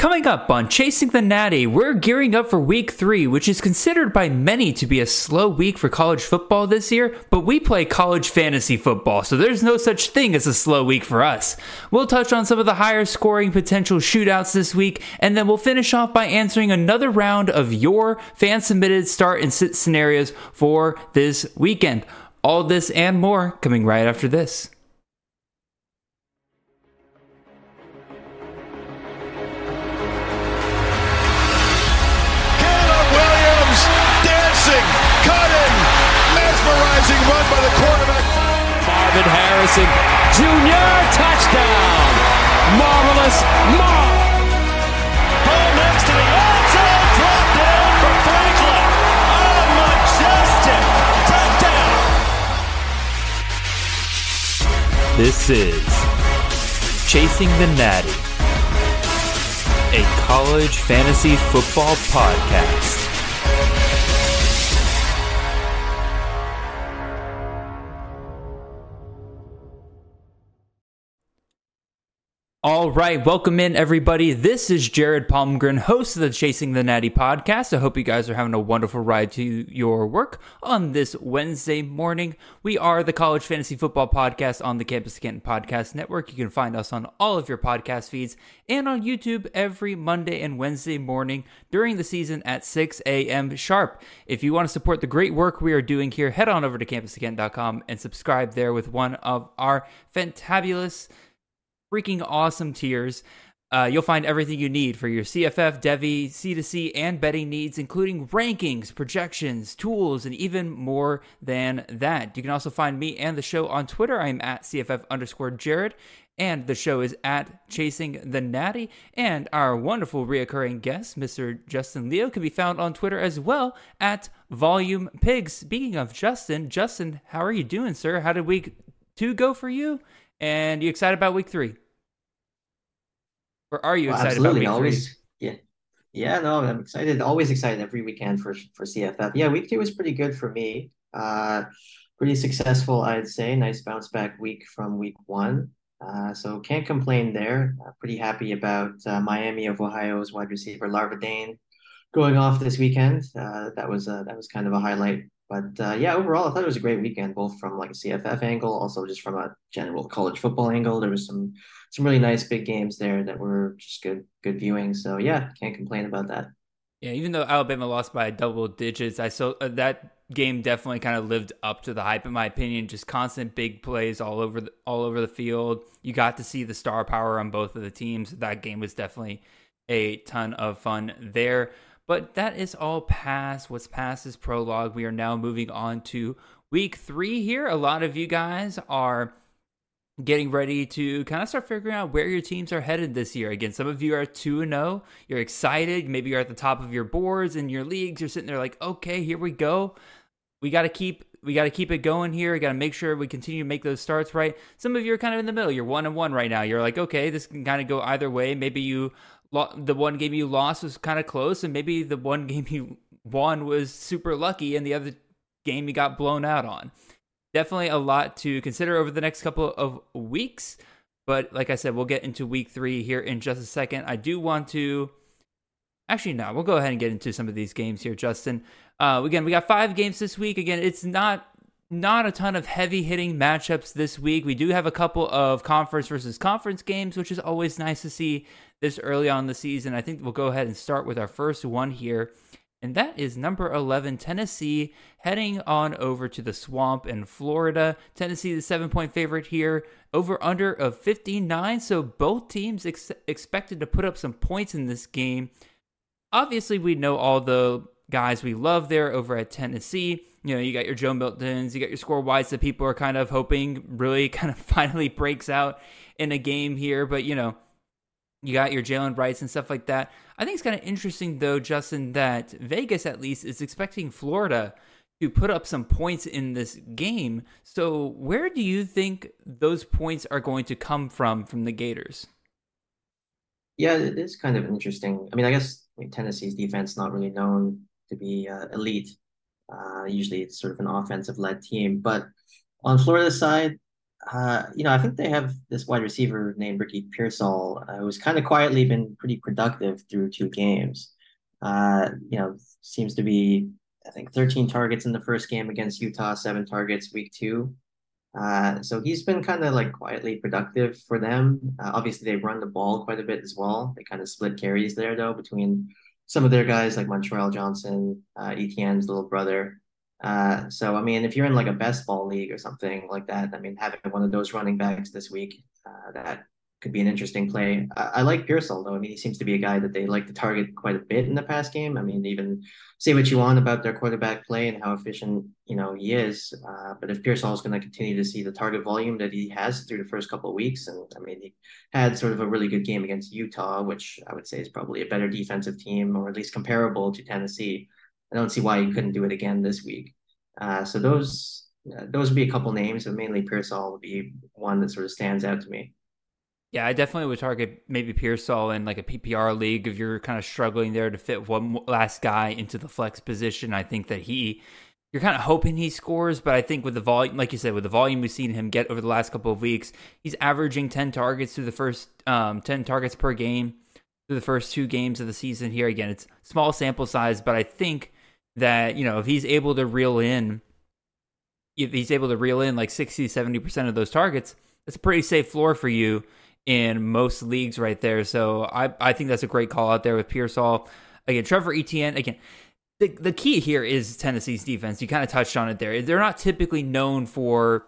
Coming up on Chasing the Natty, we're gearing up for week three, which is considered by many to be a slow week for college football this year, but we play college fantasy football, so there's no such thing as a slow week for us. We'll touch on some of the higher scoring potential shootouts this week, and then we'll finish off by answering another round of your fan submitted start and sit scenarios for this weekend. All this and more coming right after this. Harrison Jr. touchdown. Marvelous Marv. Ball next to the outside. Drop down for Franklin. Oh, majestic. Touchdown. This is Chasing the Natty, a college fantasy football podcast. All right, welcome in everybody. This is Jared Palmgren, host of the Chasing the Natty podcast. I hope you guys are having a wonderful ride to your work on this Wednesday morning. We are the College Fantasy Football Podcast on the Campus Canton Podcast Network. You can find us on all of your podcast feeds and on YouTube every Monday and Wednesday morning during the season at 6 a.m. sharp. If you want to support the great work we are doing here, head on over to campuscanton.com and subscribe there with one of our fantabulous freaking awesome tiers. Uh, you'll find everything you need for your CFF, devy, C2C, and betting needs, including rankings, projections, tools, and even more than that. You can also find me and the show on Twitter. I'm at CFF underscore Jared, and the show is at Chasing the Natty. And our wonderful reoccurring guest, Mr. Justin Leo, can be found on Twitter as well at Volume Pigs. Speaking of Justin, Justin, how are you doing, sir? How did week two go for you? And you excited about week three? Or are you Well, excited absolutely. about week three? Always, yeah. Yeah, no, I'm excited. Always excited every weekend for for CFF. Yeah, week two was pretty good for me. Uh, pretty successful, I'd say. Nice bounce back week from week one. Uh, so can't complain there. Uh, pretty happy about uh, Miami of Ohio's wide receiver Larvadain going off this weekend. Uh, that was uh, that was kind of a highlight. But uh, yeah, overall, I thought it was a great weekend, both from like a CFF angle, also just from a general college football angle. There was some some really nice big games there that were just good good viewing. So yeah, can't complain about that. Yeah, even though Alabama lost by double digits, I so uh, that game definitely kind of lived up to the hype in my opinion. Just constant big plays all over the, all over the field. You got to see the star power on both of the teams. That game was definitely a ton of fun there. But that is all past. What's past is prologue. We are now moving on to week three here. A lot of you guys are getting ready to kind of start figuring out where your teams are headed this year. Again, some of you are 2 0. You're excited. Maybe you're at the top of your boards and your leagues. You're sitting there like, okay, here we go. We got to keep. We got to keep it going here. We got to make sure we continue to make those starts right. Some of you are kind of in the middle. You're one and one right now. You're like, okay, this can kind of go either way. Maybe you lo- the one game you lost was kind of close, and maybe the one game you won was super lucky, and the other game you got blown out on definitely a lot to consider over the next couple of weeks. But like I said, we'll get into week three here in just a second. I do want to. Actually, no, we'll go ahead and get into some of these games here, Justin. Uh, again, we got five games this week. Again, it's not not a ton of heavy hitting matchups this week. We do have a couple of conference versus conference games, which is always nice to see this early on the season. I think we'll go ahead and start with our first one here and that is number 11 Tennessee heading on over to the swamp in Florida. Tennessee the 7 point favorite here, over under of 59, so both teams ex- expected to put up some points in this game. Obviously, we know all the guys we love there over at Tennessee. You know, you got your Joe Miltons, you got your Squirrel Whites that people are kind of hoping really kind of finally breaks out in a game here, but you know, you got your Jaylen Wrights and stuff like that. I think it's kind of interesting, though, Justin, that Vegas at least is expecting Florida to put up some points in this game. So, where do you think those points are going to come from from the Gators? Yeah, it is kind of interesting. I mean, I guess I mean, Tennessee's defense not really known to be uh, elite. Uh, usually, it's sort of an offensive-led team, but on Florida's side, uh, you know, I think they have this wide receiver named Ricky Pearsall, uh, who's kind of quietly been pretty productive through two games. Uh, you know, seems to be, I think, 13 targets in the first game against Utah, seven targets week two. Uh, so he's been kind of like quietly productive for them. Uh, obviously, they run the ball quite a bit as well. They kind of split carries there, though, between some of their guys like Montrell Johnson, uh, Etienne's little brother. Uh, so I mean, if you're in like a best ball league or something like that, I mean, having one of those running backs this week, uh, that could be an interesting play. I, I like Pearsall though. I mean, he seems to be a guy that they like to target quite a bit in the past game. I mean, even say what you want about their quarterback play and how efficient you know he is, uh, but if Pearsall is going to continue to see the target volume that he has through the first couple of weeks, and I mean, he had sort of a really good game against Utah, which I would say is probably a better defensive team or at least comparable to Tennessee. I don't see why he couldn't do it again this week. Uh, so those uh, those would be a couple names, but mainly Pearsall would be one that sort of stands out to me. Yeah, I definitely would target maybe Pearsall in like a PPR league if you're kind of struggling there to fit one last guy into the flex position. I think that he, you're kind of hoping he scores, but I think with the volume, like you said, with the volume we've seen him get over the last couple of weeks, he's averaging 10 targets through the first um, 10 targets per game through the first two games of the season here. Again, it's small sample size, but I think that, you know, if he's able to reel in, if he's able to reel in like 60, 70% of those targets, that's a pretty safe floor for you in most leagues right there. So I, I think that's a great call out there with Pearsall. Again, Trevor Etienne, again, the, the key here is Tennessee's defense. You kind of touched on it there. They're not typically known for,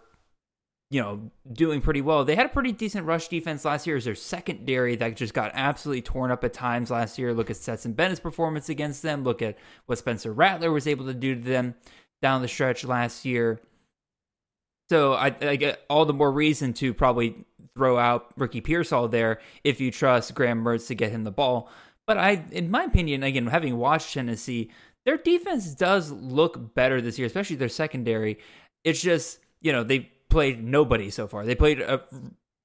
you know, doing pretty well. They had a pretty decent rush defense last year as their secondary that just got absolutely torn up at times last year. Look at Stetson Bennett's performance against them. Look at what Spencer Rattler was able to do to them down the stretch last year. So I, I get all the more reason to probably throw out Ricky Pearsall there if you trust Graham Mertz to get him the ball. But I, in my opinion, again, having watched Tennessee, their defense does look better this year, especially their secondary. It's just, you know, they played nobody so far. They played a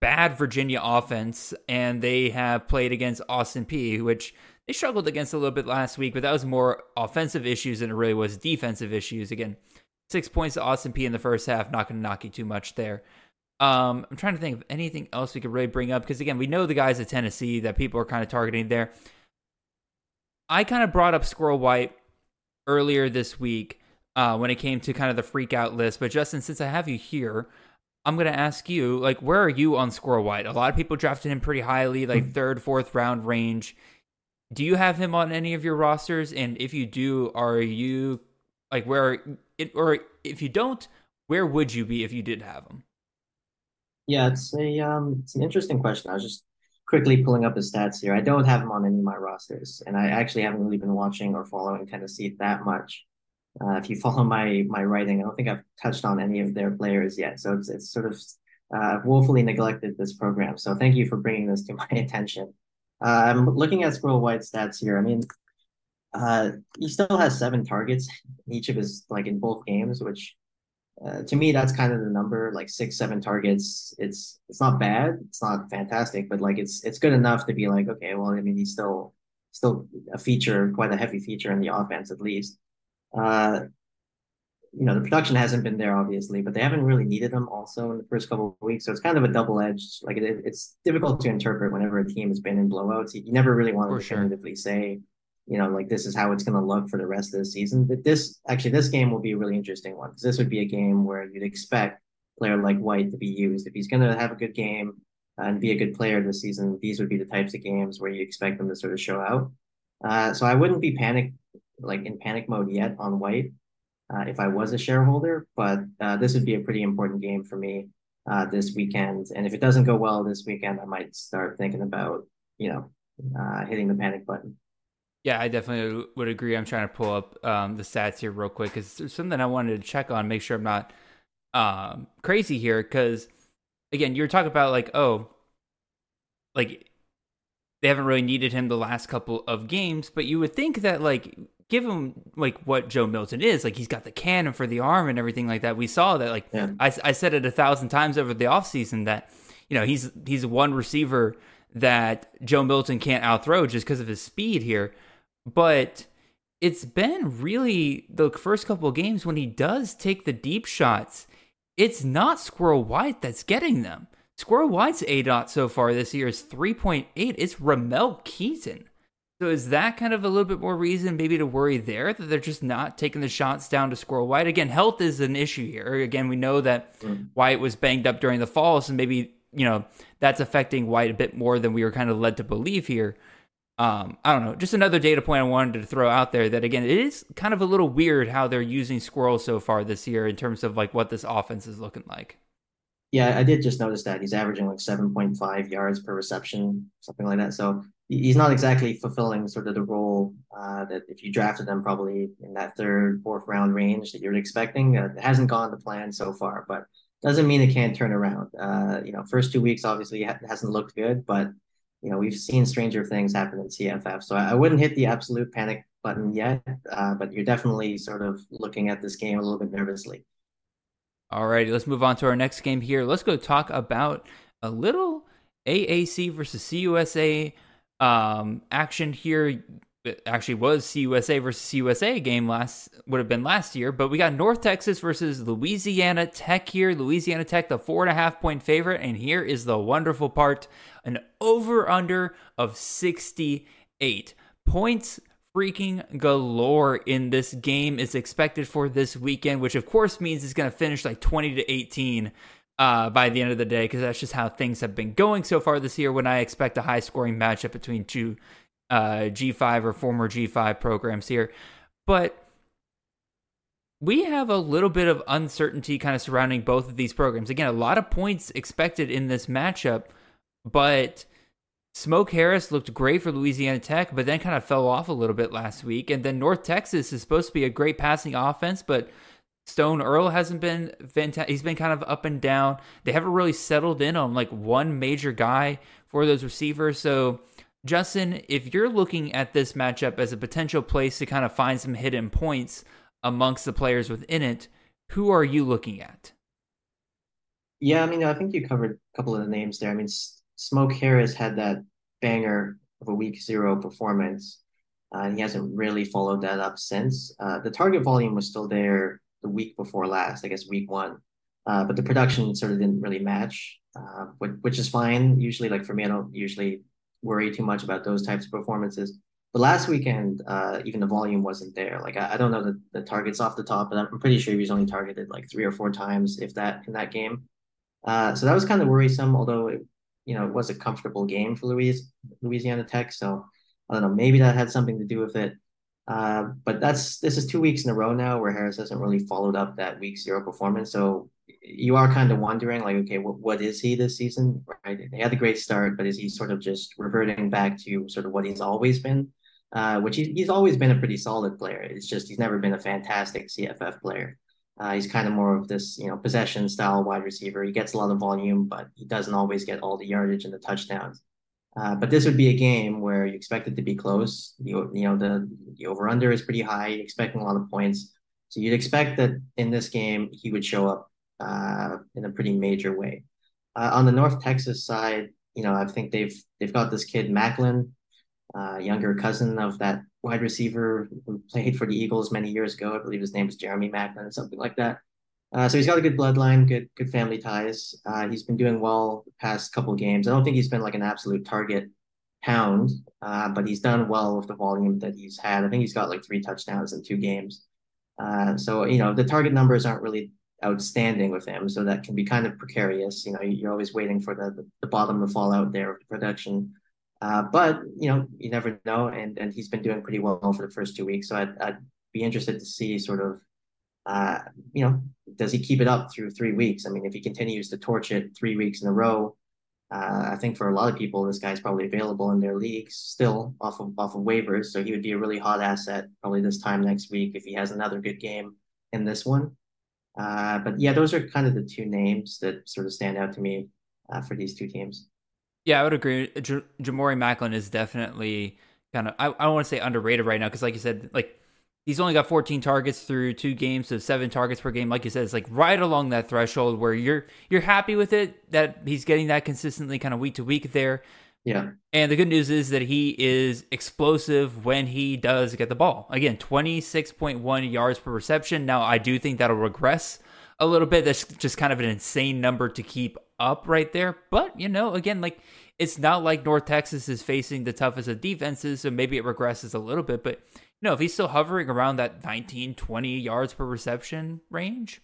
bad Virginia offense, and they have played against Austin Peay, which they struggled against a little bit last week, but that was more offensive issues than it really was defensive issues. Again, six points to Austin Peay in the first half, not going to knock you too much there. Um, I'm trying to think of anything else we could really bring up because again, we know the guys at Tennessee that people are kind of targeting there. I kind of brought up Squirrel White earlier this week uh, when it came to kind of the freak out list, but Justin, since I have you here, I'm going to ask you, like, where are you on Squirrel White? A lot of people drafted him pretty highly, like hmm. third, fourth round range. Do you have him on any of your rosters? And if you do, are you like where it, or if you don't, where would you be if you did have him? Yeah, it's a um, it's an interesting question. I was just quickly pulling up his stats here. I don't have him on any of my rosters, and I actually haven't really been watching or following Tennessee that much. Uh, if you follow my my writing, I don't think I've touched on any of their players yet. So it's it's sort of uh, woefully neglected this program. So thank you for bringing this to my attention. Uh, I'm looking at Squirrel White stats here. I mean, uh, he still has seven targets in each of his like in both games, which uh, to me that's kind of the number like six seven targets it's it's not bad it's not fantastic but like it's it's good enough to be like okay well i mean he's still still a feature quite a heavy feature in the offense at least uh you know the production hasn't been there obviously but they haven't really needed them also in the first couple of weeks so it's kind of a double-edged like it, it's difficult to interpret whenever a team has been in blowouts you, never really want to definitively sure. say you know, like this is how it's going to look for the rest of the season. But this actually, this game will be a really interesting one because this would be a game where you'd expect a player like White to be used. If he's going to have a good game and be a good player this season, these would be the types of games where you expect them to sort of show out. Uh, so I wouldn't be panic like in panic mode yet on White uh, if I was a shareholder, but uh, this would be a pretty important game for me uh, this weekend. And if it doesn't go well this weekend, I might start thinking about you know uh, hitting the panic button. Yeah, I definitely would agree. I'm trying to pull up um, the stats here real quick because there's something I wanted to check on, make sure I'm not um, crazy here. Because again, you're talking about like, oh, like they haven't really needed him the last couple of games, but you would think that like give him like what Joe Milton is, like he's got the cannon for the arm and everything like that. We saw that. Like yeah. I, I said it a thousand times over the offseason that you know he's he's one receiver that Joe Milton can't outthrow just because of his speed here but it's been really the first couple of games when he does take the deep shots. it's not Squirrel White that's getting them. Squirrel White's aDOT so far this year is 3.8. It's Ramel Keyton. So is that kind of a little bit more reason maybe to worry there that they're just not taking the shots down to Squirrel White? Again, health is an issue here. Again, we know that mm. White was banged up during the fall, so maybe, you know, that's affecting White a bit more than we were kind of led to believe here. Um, I don't know, just another data point I wanted to throw out there that again, it is kind of a little weird how they're using Squirrel so far this year in terms of like what this offense is looking like. Yeah, I did just notice that he's averaging like 7.5 yards per reception, something like that. So he's not exactly fulfilling sort of the role uh, that if you drafted him probably in that third, fourth round range that you're expecting. Uh, it hasn't gone to plan so far, but doesn't mean it can't turn around. Uh, you know, first two weeks obviously ha- hasn't looked good, but you know we've seen stranger things happen in CFF. So I, I wouldn't hit the absolute panic button yet, uh, but you're definitely sort of looking at this game a little bit nervously. Alrighty, let's move on to our next game here. Let's go talk about a little AAC versus CUSA um, action here actually was CUSA versus CUSA game last would have been last year, but we got North Texas versus Louisiana Tech here. Louisiana Tech, the four and a half point favorite, and here is the wonderful part: an over under of sixty eight points. Freaking galore in this game is expected for this weekend, which of course means it's going to finish like 20 to 18 uh, by the end of the day because that's just how things have been going so far this year. When I expect a high scoring matchup between two uh, G5 or former G5 programs here, but we have a little bit of uncertainty kind of surrounding both of these programs. Again, a lot of points expected in this matchup, but Smoke Harris looked great for Louisiana Tech, but then kind of fell off a little bit last week. And then North Texas is supposed to be a great passing offense, but Stone Earl hasn't been fantastic. He's been kind of up and down. They haven't really settled in on like one major guy for those receivers. So, Justin, if you're looking at this matchup as a potential place to kind of find some hidden points amongst the players within it, who are you looking at? Yeah, I mean, I think you covered a couple of the names there. I mean, Smoke Harris had that banger of a week zero performance, uh, and he hasn't really followed that up since. Uh, the target volume was still there the week before last, I guess week one. Uh, but the production sort of didn't really match, uh, which, which is fine. Usually, like for me, I don't usually worry too much about those types of performances. But last weekend, uh, even the volume wasn't there. Like I, I don't know the, the targets off the top, but I'm pretty sure he was only targeted like three or four times, if that, in that game. Uh, so that was kind of worrisome. Although it, you know, it was a comfortable game for Louis, Louisiana Tech. So I don't know, maybe that had something to do with it. Uh, but that's this is two weeks in a row now where Harris hasn't really followed up that week zero performance. So you are kind of wondering, like, okay, what, what is he this season? Right? He had a great start, but is he sort of just reverting back to sort of what he's always been? Uh, which he's, he's always been a pretty solid player. It's just he's never been a fantastic CFF player. Uh, he's kind of more of this, you know, possession style wide receiver. He gets a lot of volume, but he doesn't always get all the yardage and the touchdowns. Uh, but this would be a game where you expect it to be close. You, you know, the, the over under is pretty high. You're expecting a lot of points. So you'd expect that in this game, he would show up uh, in a pretty major way. Uh, on the North Texas side, you know, I think they've they've got this kid Maclin, uh, younger cousin of that wide receiver who played for the Eagles many years ago. I believe his name is Jeremy Maclin something like that. Uh, so he's got a good bloodline, good good family ties. Uh, he's been doing well the past couple games. I don't think he's been like an absolute target pound, uh, but he's done well with the volume that he's had. I think he's got like three touchdowns in two games. Uh, so you know the target numbers aren't really outstanding with him, so that can be kind of precarious. You know, you're always waiting for the the, the bottom to fall out there of the production. Uh, but you know, you never know, and and he's been doing pretty well for the first two weeks. So I'd, I'd be interested to see sort of uh, you know, does he keep it up through three weeks? I mean, if he continues to torch it three weeks in a row, uh, I think for a lot of people, this guy's probably available in their leagues still off of off of waivers. So he would be a really hot asset probably this time next week if he has another good game in this one. Uh, but yeah, those are kind of the two names that sort of stand out to me uh, for these two teams. Yeah, I would agree. J- Ja'Mori Maclin is definitely kind of I, I don't want to say underrated right now because, like you said, like He's only got 14 targets through two games, so seven targets per game. Like you said, it's like right along that threshold where you're you're happy with it that he's getting that consistently, kind of week to week there. Yeah. And the good news is that he is explosive when he does get the ball. Again, 26.1 yards per reception. Now, I do think that'll regress a little bit. That's just kind of an insane number to keep up right there. But, you know, again, like it's not like North Texas is facing the toughest of defenses, so maybe it regresses a little bit. But, know, if he's still hovering around that 19, 20 yards per reception range,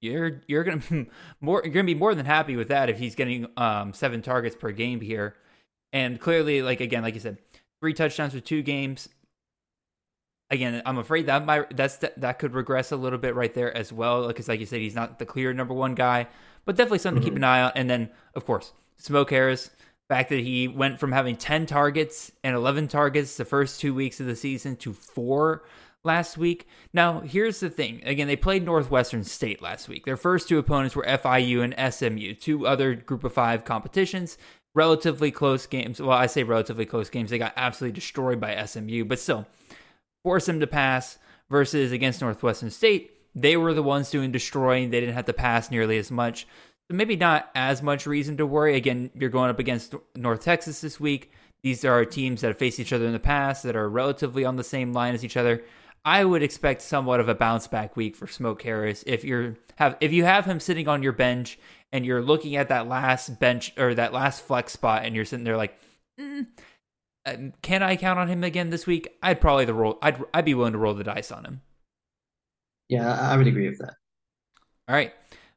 you're you're gonna be more you're gonna be more than happy with that if he's getting um seven targets per game here. And clearly, like again, like you said, three touchdowns with two games. Again, I'm afraid that might that's that could regress a little bit right there as well, because like you said, he's not the clear number one guy, but definitely something mm-hmm. to keep mm-hmm. an eye on. And then, of course, Smoke Harris, fact that he went from having 10 targets and 11 targets the first two weeks of the season to four last week. Now, here's the thing. Again, they played Northwestern State last week. Their first two opponents were FIU and SMU, two other group of five competitions. Relatively close games. Well, I say relatively close games. They got absolutely destroyed by SMU, but still, force them to pass versus against Northwestern State. They were the ones doing destroying. They didn't have to pass nearly as much. So maybe not as much reason to worry. Again, you're going up against North Texas this week. These are teams that have faced each other in the past that are relatively on the same line as each other. I would expect somewhat of a bounce back week for Smoke Harris if you're have if you have him sitting on your bench and you're looking at that last bench or that last flex spot and you're sitting there like, mm, uh, can I count on him again this week? I'd probably the roll. I'd I'd be willing to roll the dice on him. Yeah, I would agree with that. All right,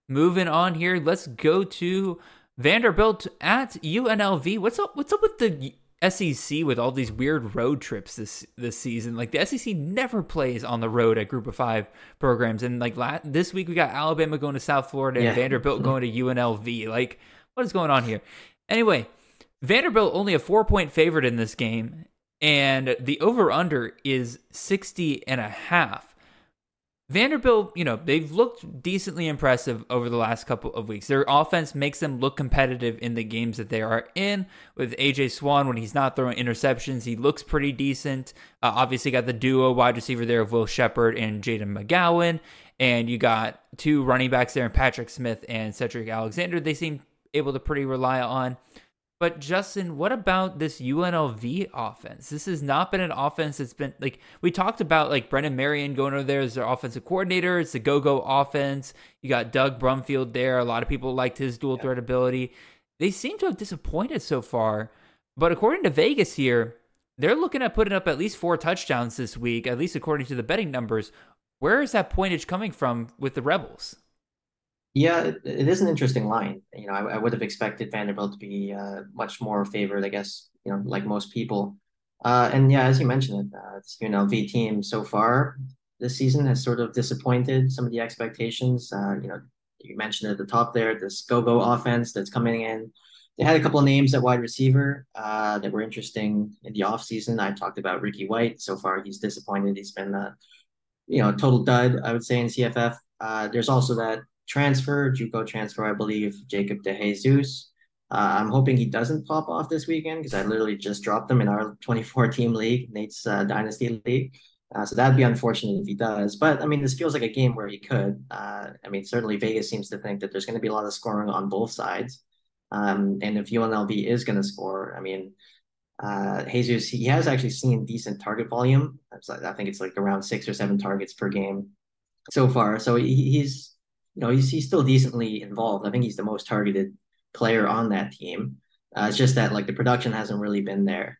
moving on here. Let's go to Vanderbilt at UNLV. What's up? What's up with the SEC with all these weird road trips this this season. Like the SEC never plays on the road at Group of Five programs, and like la- this week we got Alabama going to South Florida yeah. and Vanderbilt going to UNLV. Like what is going on here? Anyway, Vanderbilt only a four point favorite in this game, and the over under is 60 and a half. Vanderbilt, you know, they've looked decently impressive over the last couple of weeks. Their offense makes them look competitive in the games that they are in. With AJ Swann, when he's not throwing interceptions, he looks pretty decent. Uh, obviously, got the duo wide receiver there of Will Sheppard and Jayden McGowan. And you got two running backs there, and Patrick Smith and Sedrick Alexander. They seem able to pretty rely on. But Justin, what about this UNLV offense? This has not been an offense that's been like we talked about like Brennan Marion going over there as their offensive coordinator. It's the go-go offense. You got Doug Brumfield there. A lot of people liked his dual threat ability. They seem to have disappointed so far. But according to Vegas here, they're looking at putting up at least four touchdowns this week, at least according to the betting numbers. Where is that pointage coming from with the Rebels? Yeah, it, is an interesting line. You know, I, I would have expected Vanderbilt to be uh, much more favored, I guess, you know, like most people. Uh, and yeah, as you mentioned, it, uh, this UNLV team so far this season has sort of disappointed some of the expectations. Uh, you know, you mentioned at the top there, this go-go offense that's coming in. They had a couple of names at wide receiver uh, that were interesting in the offseason. I talked about Ricky White. So far, he's disappointed. He's been, a, you know, total dud, I would say, in CFF. Uh, there's also that transfer, JUCO transfer, I believe, Jacob DeJesus. Uh, I'm hoping he doesn't pop off this weekend because I literally just dropped him in our 24 team league, Nate's uh, dynasty league. Uh, so that'd be unfortunate if he does. But I mean, this feels like a game where he could. Uh, I mean, certainly Vegas seems to think that there's going to be a lot of scoring on both sides. Um, and if UNLV is going to score, I mean, uh, Jesus, he has actually seen decent target volume. I think it's like around six or seven targets per game so far. So he, he's you know, he's, he's still decently involved. I think he's the most targeted player on that team. Uh, it's just that like the production hasn't really been there.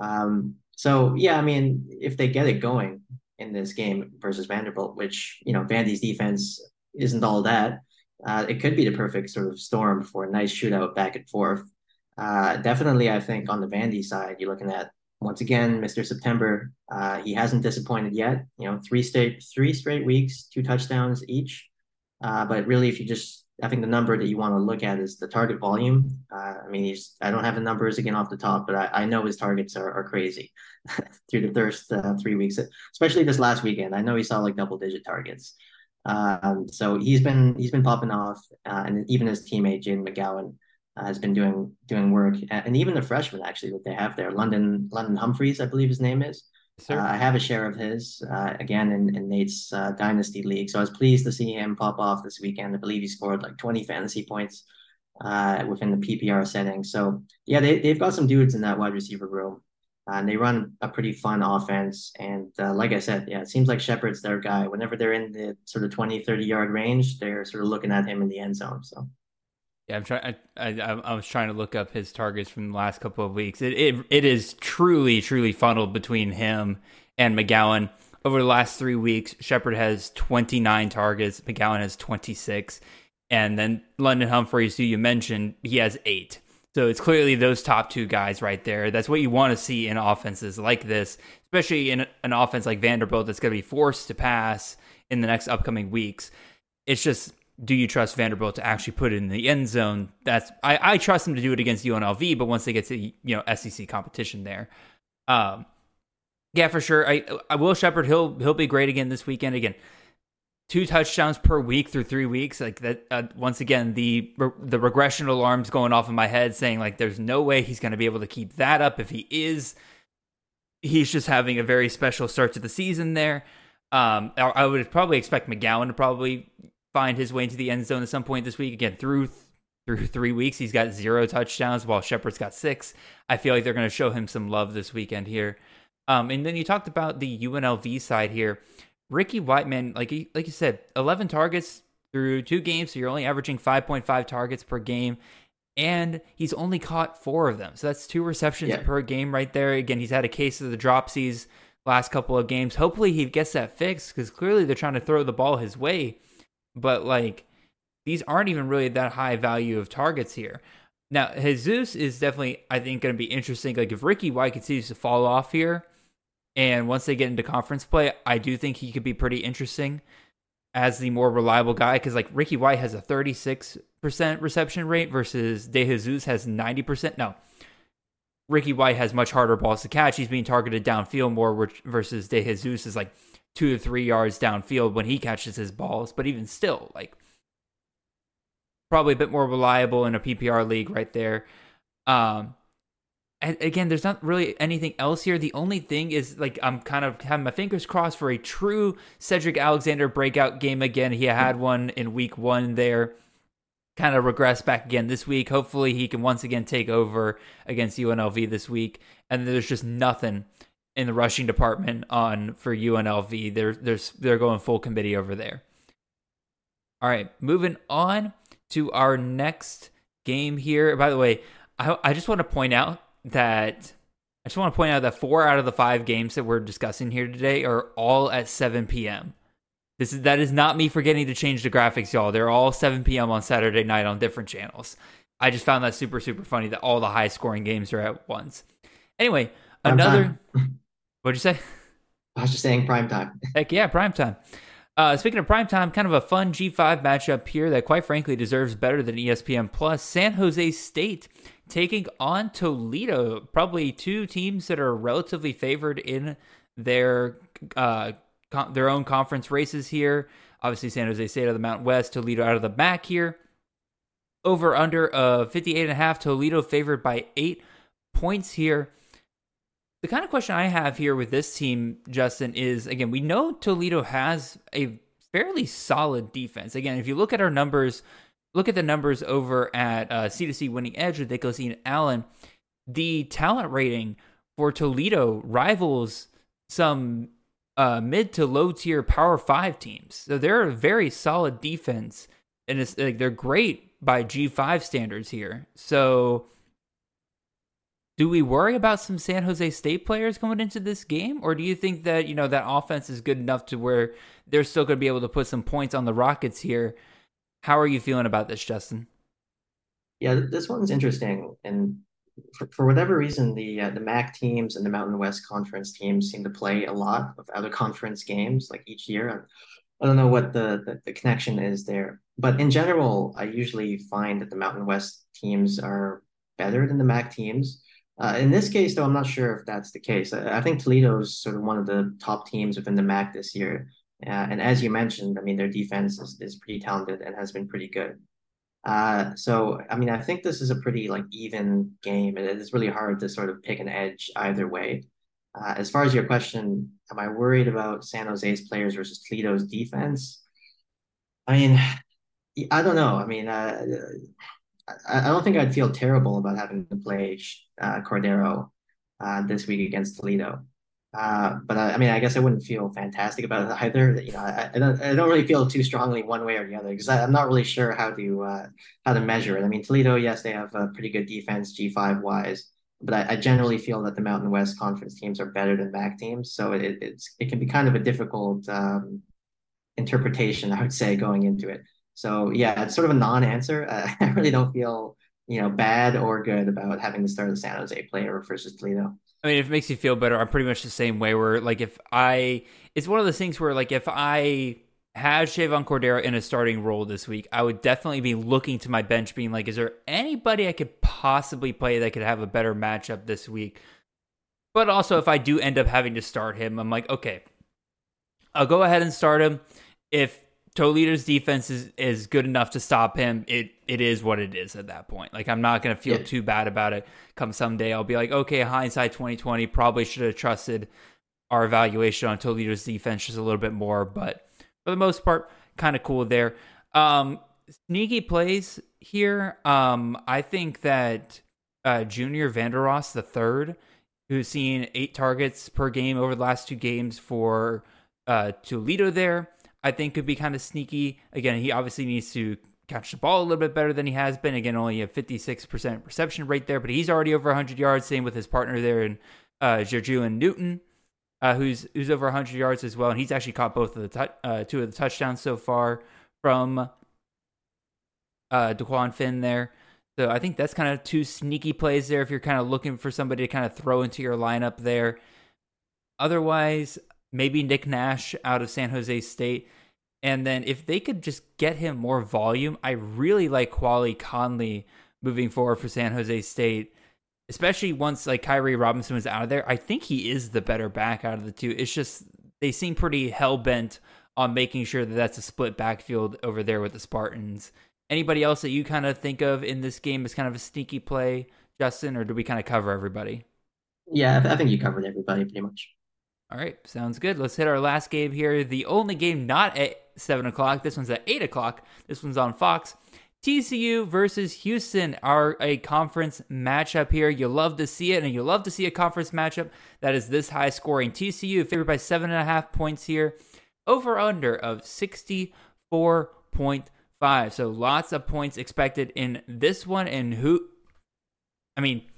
Um, so yeah, I mean, if they get it going in this game versus Vanderbilt, which you know Vandy's defense isn't all that, uh, it could be the perfect sort of storm for a nice shootout back and forth. Uh, definitely, I think on the Vandy side, you're looking at once again Mr. September. Uh, he hasn't disappointed yet. You know, three straight three straight weeks, two touchdowns each. Uh, but really, if you just, I think the number that you want to look at is the target volume. Uh, I mean, he's, I don't have the numbers again off the top, but I, I know his targets are, are crazy through the first uh, three weeks, especially this last weekend. I know he saw like double digit targets. Um, so he's been he's been popping off, uh, and even his teammate Jayden McGowan uh, has been doing doing work, and even the freshman actually that they have there, London London Humphreys, I believe his name is. Uh, I have a share of his uh, again in, in Nate's uh, dynasty league, so I was pleased to see him pop off this weekend. I believe he scored like 20 fantasy points uh, within the PPR setting. So yeah, they they've got some dudes in that wide receiver room. and they run a pretty fun offense. And uh, like I said, yeah, it seems like Sheppard's their guy. Whenever they're in the sort of 20, 30 yard range, they're sort of looking at him in the end zone. So. Yeah, I'm trying. I, I, I was trying to look up his targets from the last couple of weeks. It, it it is truly truly funneled between him and McGowan over the last three weeks. Sheppard has 29 targets. McGowan has 26, and then London Humphreys, who you mentioned, he has eight. So it's clearly those top two guys right there. That's what you want to see in offenses like this, especially in an offense like Vanderbilt that's going to be forced to pass in the next upcoming weeks. It's just, do you trust Vanderbilt to actually put it in the end zone? That's I, I trust them to do it against UNLV, but once they get to you know SEC competition there, um, yeah, for sure. I I will Sheppard. He'll he'll be great again this weekend. Again, two touchdowns per week through three weeks like that uh, once again the the regression alarms going off in my head saying like there's no way he's going to be able to keep that up if he is he's just having a very special start to the season there um, I, I would probably expect mcgowan to probably find his way into the end zone at some point this week again through through three weeks he's got zero touchdowns while sheppard's got six i feel like they're going to show him some love this weekend here um, and then you talked about the unlv side here Ricky Whiteman, like you, like you said, 11 targets through two games, so you're only averaging 5.5 targets per game, and he's only caught four of them. So that's two receptions yeah. per game right there. Again, he's had a case of the dropsies last couple of games. Hopefully, he gets that fixed because clearly they're trying to throw the ball his way, but like these aren't even really that high value of targets here. Now, Jesus is definitely, I think, going to be interesting. Like if Ricky White continues to fall off here and once they get into conference play, I do think he could be pretty interesting as the more reliable guy because like Ricky White has a 36% reception rate versus De Jesus has 90%. No. Ricky White has much harder balls to catch. He's being targeted downfield more which, versus De Jesus is like 2 to 3 yards downfield when he catches his balls, but even still like probably a bit more reliable in a PPR league right there. Um and again, there's not really anything else here. The only thing is like I'm kind of having my fingers crossed for a true Sedrick Alexander breakout game again. He had one in week one there, kind of regress back again this week. Hopefully, he can once again take over against UNLV this week. And there's just nothing in the rushing department on for UNLV. They're there's they're going full committee over there. All right, moving on to our next game here. By the way, I, I just want to point out that I just want to point out that four out of the five games that we're discussing here today are all at 7 p.m. This is that is not me forgetting to change the graphics, y'all. They're all 7 p.m. on Saturday night on different channels. I just found that super super funny that all the high scoring games are at once. Anyway, another. What'd you say? I was just saying prime time. Heck yeah, prime time. Uh, speaking of prime time, kind of a fun G5 matchup here that quite frankly deserves better than ESPN Plus. San Jose State taking on Toledo, probably two teams that are relatively favored in their uh, con- their own conference races here. Obviously, San Jose State out of the Mountain West, Toledo out of the MAC here. Over under uh 58 and a half, Toledo favored by eight points here. The kind of question I have here with this team, Justin, is again, we know Toledo has a fairly solid defense. Again, if you look at our numbers look at the numbers over at uh, C2C Winning Edge with Nicholas Ian Allen, the talent rating for Toledo rivals some uh, mid to low tier Power Five teams. So they're a very solid defense, and it's like they're great by G5 standards here. So. Do we worry about some San Jose State players going into this game, or do you think that you know that offense is good enough to where they're still going to be able to put some points on the Rockets here how are you feeling about this, Justin? Yeah, this one's interesting, and for, for whatever reason, the uh, the MAC teams and the Mountain West Conference teams seem to play a lot of other conference games like each year. I don't know what the, the, the connection is there, but in general, I usually find that the Mountain West teams are better than the MAC teams. Uh, in this case, though, I'm not sure if that's the case. I, I think Toledo's sort of one of the top teams within the MAC this year. Uh, and as you mentioned, I mean, their defense is, is pretty talented and has been pretty good. Uh, so, I mean, I think this is a pretty like even game. It is really hard to sort of pick an edge either way. Uh, as far as your question, am I worried about San Jose's players versus Toledo's defense? I mean, I don't know. I mean, uh, I, I don't think I'd feel terrible about having to play uh, Cordeiro uh, this week against Toledo. Uh, but I, I, mean, I guess I wouldn't feel fantastic about it either. You know, I, I don't, I don't really feel too strongly one way or the other because I'm not really sure how to uh, how to measure it. I mean, Toledo, yes, they have a pretty good defense G5 wise, but I, I, generally feel that the Mountain West Conference teams are better than MAC teams, so it, it's it can be kind of a difficult um, interpretation, I would say, going into it. So yeah, it's sort of a non-answer. Uh, I really don't feel you know bad or good about having to start the San Jose player versus Toledo. I mean, if it makes you feel better, I'm pretty much the same way. Where like if I, it's one of those things where like if I had Chevan Cordeiro in a starting role this week, I would definitely be looking to my bench, being like, is there anybody I could possibly play that could have a better matchup this week? But also, if I do end up having to start him, I'm like, okay, I'll go ahead and start him. If Toledo's defense is, is good enough to stop him, it it is what it is at that point. Like I'm not gonna feel yeah. too bad about it. Come someday, I'll be like, okay, hindsight 2020, probably should have trusted our evaluation on Toledo's defense just a little bit more, but for the most part, kind of cool there. Um, sneaky plays here. Um, I think that uh, Junior Vandeross the third, who's seen eight targets per game over the last two games for uh, Toledo there I think could be kind of sneaky. Again, he obviously needs to catch the ball a little bit better than he has been. Again, only a 56% reception rate there, but he's already over 100 yards. Same with his partner there in uh, Jer'Juan Newton, uh, who's who's over 100 yards as well, and he's actually caught both of the uh, two of the touchdowns so far from uh, Dequan Finn there. So I think that's kind of two sneaky plays there if you're kind of looking for somebody to kind of throw into your lineup there. Otherwise, maybe Nick Nash out of San Jose State. And then if they could just get him more volume, I really like Quali Conley moving forward for San Jose State, especially once like Kairee Robinson was out of there. I think he is the better back out of the two. It's just they seem pretty hell bent on making sure that that's a split backfield over there with the Spartans. Anybody else that you kind of think of in this game as kind of a sneaky play, Justin, or do we kind of cover everybody? Yeah, I think you covered everybody pretty much. All right, sounds good. Let's hit our last game here. The only game not at seven o'clock. This one's at eight o'clock. This one's on Fox. TCU versus Houston are a conference matchup here. You love to see it, and you love to see a conference matchup that is this high scoring. TCU favored by seven and a half points here. Over under of 64.5. So lots of points expected in this one. And who, I mean,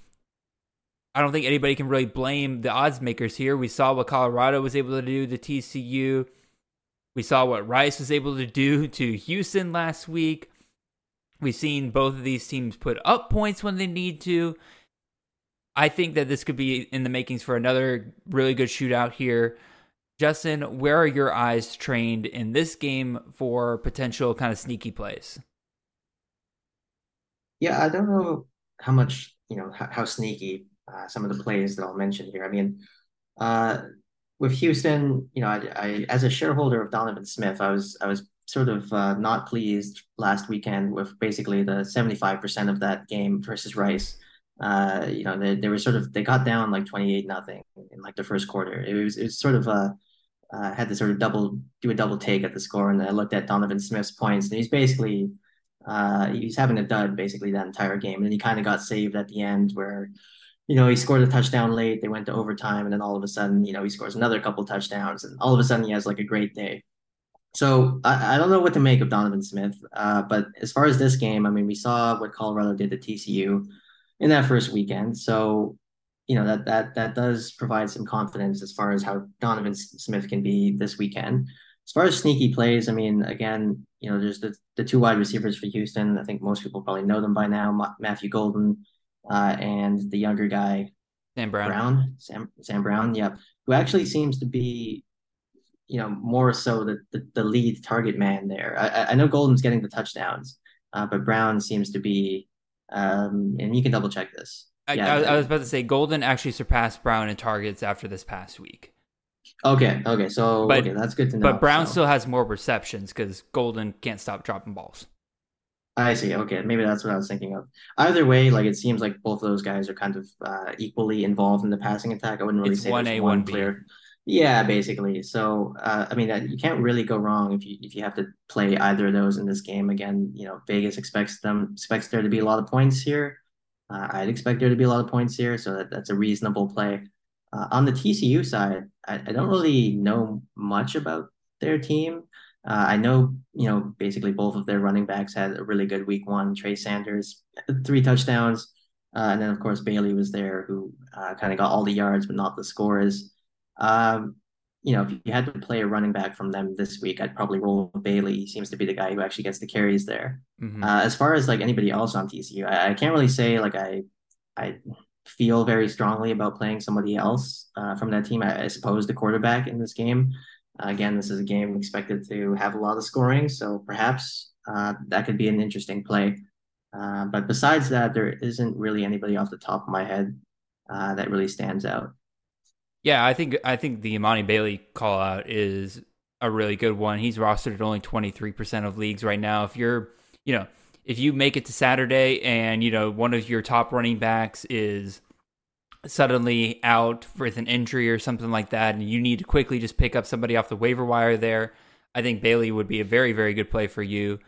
I don't think anybody can really blame the odds makers here. We saw what Colorado was able to do to TCU. We saw what Rice was able to do to Houston last week. We've seen both of these teams put up points when they need to. I think that this could be in the makings for another really good shootout here. Justin, where are your eyes trained in this game for potential kind of sneaky plays? Yeah, I don't know how much, you know, how, how sneaky uh, some of the plays that I'll mention here. I mean, uh, with Houston, you know, I, I, as a shareholder of Donovan Smith, I was I was sort of uh, not pleased last weekend with basically the seventy five percent of that game versus Rice. Uh, you know, they, they were sort of they got down like twenty eight nothing in like the first quarter. It was it was sort of a uh, had to sort of double do a double take at the score, and I looked at Donovan Smith's points, and he's basically uh, he's having a dud basically that entire game, and he kind of got saved at the end where you know, he scored a touchdown late. They went to overtime, and then all of a sudden, you know, he scores another couple touchdowns, and all of a sudden, he has like a great day. So I, I don't know what to make of Donovan Smith. Uh, but as far as this game, I mean, we saw what Colorado did to TCU in that first weekend. So you know that that that does provide some confidence as far as how Donovan Smith can be this weekend. As far as sneaky plays, I mean, again, you know, there's the, the two wide receivers for Houston. I think most people probably know them by now. Matthew Golden uh, and the younger guy, Sam Brown. Brown, Sam Sam Brown, yeah, who actually seems to be, you know, more so the the, the lead target man there. I, I know Golden's getting the touchdowns, uh, but Brown seems to be, um, and you can double check this. I, yeah, I, I was about to say Golden actually surpassed Brown in targets after this past week. Okay, okay, so but, okay, that's good to know. But Brown so. still has more receptions because Golden can't stop dropping balls. I see. Okay, maybe that's what I was thinking of. Either way, like it seems like both of those guys are kind of uh, equally involved in the passing attack. I wouldn't really it's say one A, one B. Yeah, basically. So, uh, I mean, you can't really go wrong if you if you have to play either of those in this game. Again, you know, Vegas expects them expects there to be a lot of points here. Uh, I'd expect there to be a lot of points here, so that, that's a reasonable play. Uh, on the TCU side, I, I, don't really know much about their team. Uh, I know, you know, basically both of their running backs had a really good week one. Trey Sanders, three touchdowns. Uh, and then, of course, Bailey was there, who uh, kind of got all the yards, but not the scores. Um, you know, if you had to play a running back from them this week, I'd probably roll with Bailey. He seems to be the guy who actually gets the carries there. Mm-hmm. Uh, as far as like anybody else on TCU, I, I, can't really say like I, I feel very strongly about playing somebody else uh, from that team. I, I, suppose the quarterback in this game. Again, this is a game expected to have a lot of scoring, so perhaps uh, that could be an interesting play. Uh, but besides that, there isn't really anybody off the top of my head uh, that really stands out. Yeah, I think I think the Emani Bailey call out is a really good one. He's rostered at only 23% of leagues right now. If you're, you know, if you make it to Saturday and, you know, one of your top running backs is suddenly out with an injury or something like that, and you need to quickly just pick up somebody off the waiver wire there, I think Bailey would be a very, very good play for you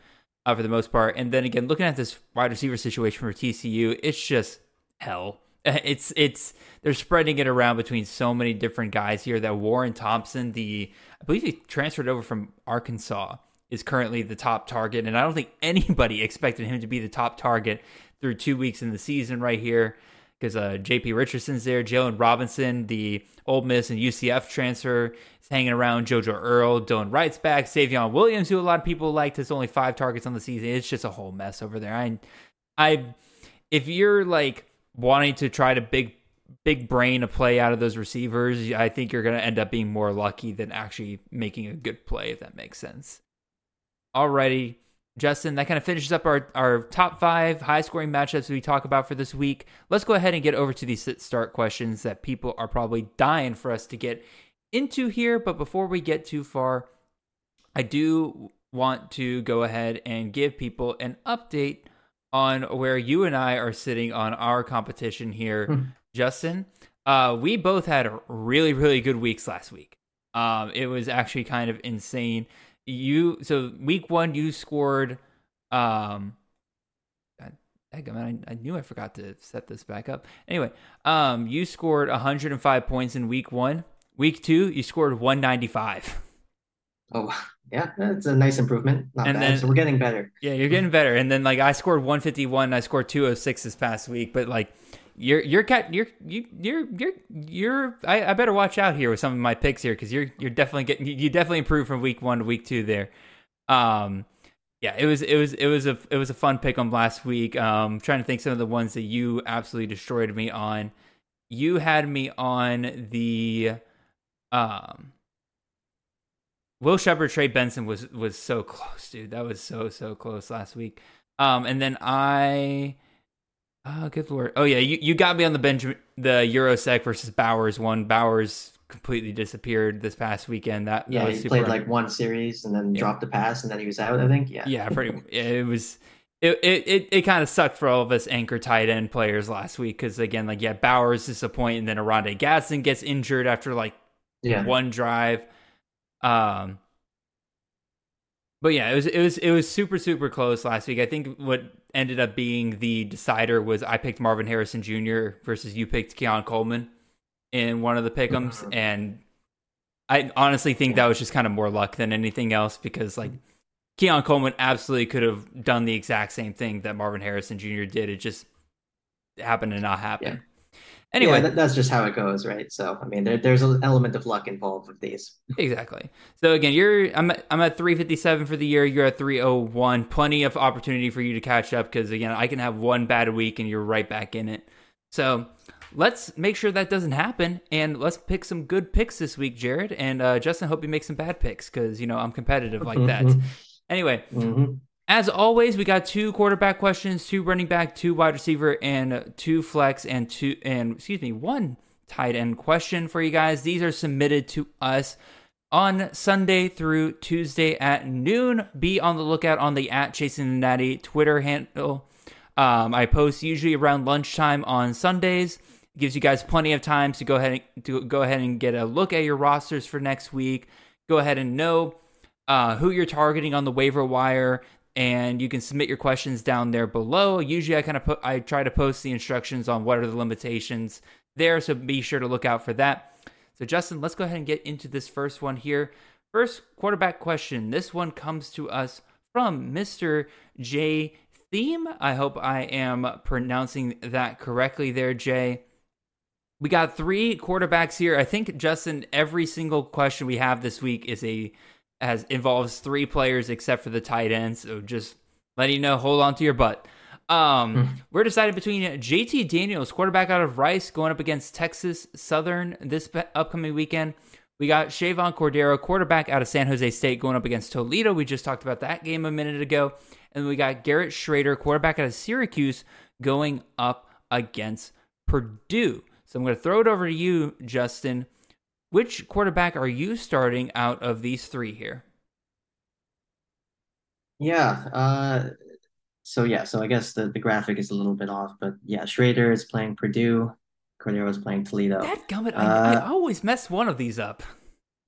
uh, for the most part. And then again, looking at this wide receiver situation for TCU, it's just hell. It's it's they're spreading it around between so many different guys here that Warren Thompson, the I believe he transferred over from Arkansas, is currently the top target, and I don't think anybody expected him to be the top target through two weeks in the season right here because uh, J.P. Richardson's there, Jaylon Robinson, the Ole Miss and UCF transfer, is hanging around. JoJo Earle, Dylan Wright's back, Savion Williams, who a lot of people liked, has only five targets on the season. It's just a whole mess over there. I, I, if you're like wanting to try to big big brain a play out of those receivers, I think you're going to end up being more lucky than actually making a good play, if that makes sense. Alrighty, Justin, that kind of finishes up our, our top five high scoring matchups we talk about for this week. Let's go ahead and get over to these start questions that people are probably dying for us to get into here. But before we get too far, I do want to go ahead and give people an update on where you and I are sitting on our competition here, hmm. Justin. Uh, we both had really, really good weeks last week. Um, it was actually kind of insane. You so week one you scored. Um, I, I, I knew I forgot to set this back up. Anyway, um, you scored 105 points in week one. Week two, you scored 195. Oh, yeah, that's a nice improvement. Not and bad. Then, so we're getting better. Yeah, you're getting better. And then like I scored 151, I scored 206 this past week, but like you're you're cat you're you you're you're you're I, I better watch out here with some of my picks here because you're you're definitely getting you definitely improved from week one to week two there. Um, yeah, it was it was it was a it was a fun pick on last week. Um, trying to think some of the ones that you absolutely destroyed me on. You had me on the um Will Sheppard, Trey Benson was was so close, dude. That was so so close last week. Um, and then I, oh good lord, oh yeah, you, you got me on the bench, the Yurosek versus Bowers one. Bowers completely disappeared this past weekend. That yeah, that he played like one series and then yeah. dropped a pass and then he was out. I think yeah, yeah, pretty. it was. It, it, it, it kind of sucked for all of us anchor tight end players last week because again like yeah Bowers disappoint and then Oronde Gadsden gets injured after like yeah. one drive um, but yeah, it was it was it was super super close last week. I think what ended up being the decider was I picked Marvin Harrison Jr. versus you picked Keon Coleman in one of the pickums, mm-hmm. and I honestly think that was just kind of more luck than anything else because like Keon Coleman absolutely could have done the exact same thing that Marvin Harrison Jr. did. It just happened to not happen. Yeah. Anyway, yeah, that, that's just how it goes, right? So, I mean, there, there's an element of luck involved with these. exactly. So again, you're I'm at, I'm at 357 for the year. You're at 301. Plenty of opportunity for you to catch up because again, I can have one bad week and you're right back in it. So let's make sure that doesn't happen and let's pick some good picks this week, Jared. And uh, Justin, hope you make some bad picks because you know I'm competitive like that. anyway. Mm-hmm. As always, we got two quarterback questions, two running back, two wide receiver, and two flex, and two and excuse me, one tight end question for you guys. These are submitted to us on Sunday through Tuesday at noon. Be on the lookout on the at Chasing the Natty Twitter handle. Um, I post usually around lunchtime on Sundays. Gives you guys plenty of time to go ahead and to go ahead and get a look at your rosters for next week. Go ahead and know uh, who you're targeting on the waiver wire and you can submit your questions down there below. Usually, I kind of put I try to post the instructions on what are the limitations there, so be sure to look out for that. So, Justin, let's go ahead and get into this first one here. First quarterback question. This one comes to us from Mr. J Theme. I hope I am pronouncing that correctly there, Jay. We got three quarterbacks here. I think Justin, every single question we have this week is a has involves three players except for the tight ends. So just letting you know, hold on to your butt. Um, mm. We're decided between JT Daniels, quarterback out of Rice, going up against Texas Southern this upcoming weekend. We got Chevan Cordeiro, quarterback out of San Jose State, going up against Toledo. We just talked about that game a minute ago. And we got Garrett Shrader, quarterback out of Syracuse, going up against Purdue. So I'm going to throw it over to you, Justin. Which quarterback are you starting out of these three here? Yeah. Uh, so yeah. So I guess the, the graphic is a little bit off, but yeah, Shrader is playing Purdue. Cordeiro is playing Toledo. That gummit, uh, I, I always mess one of these up.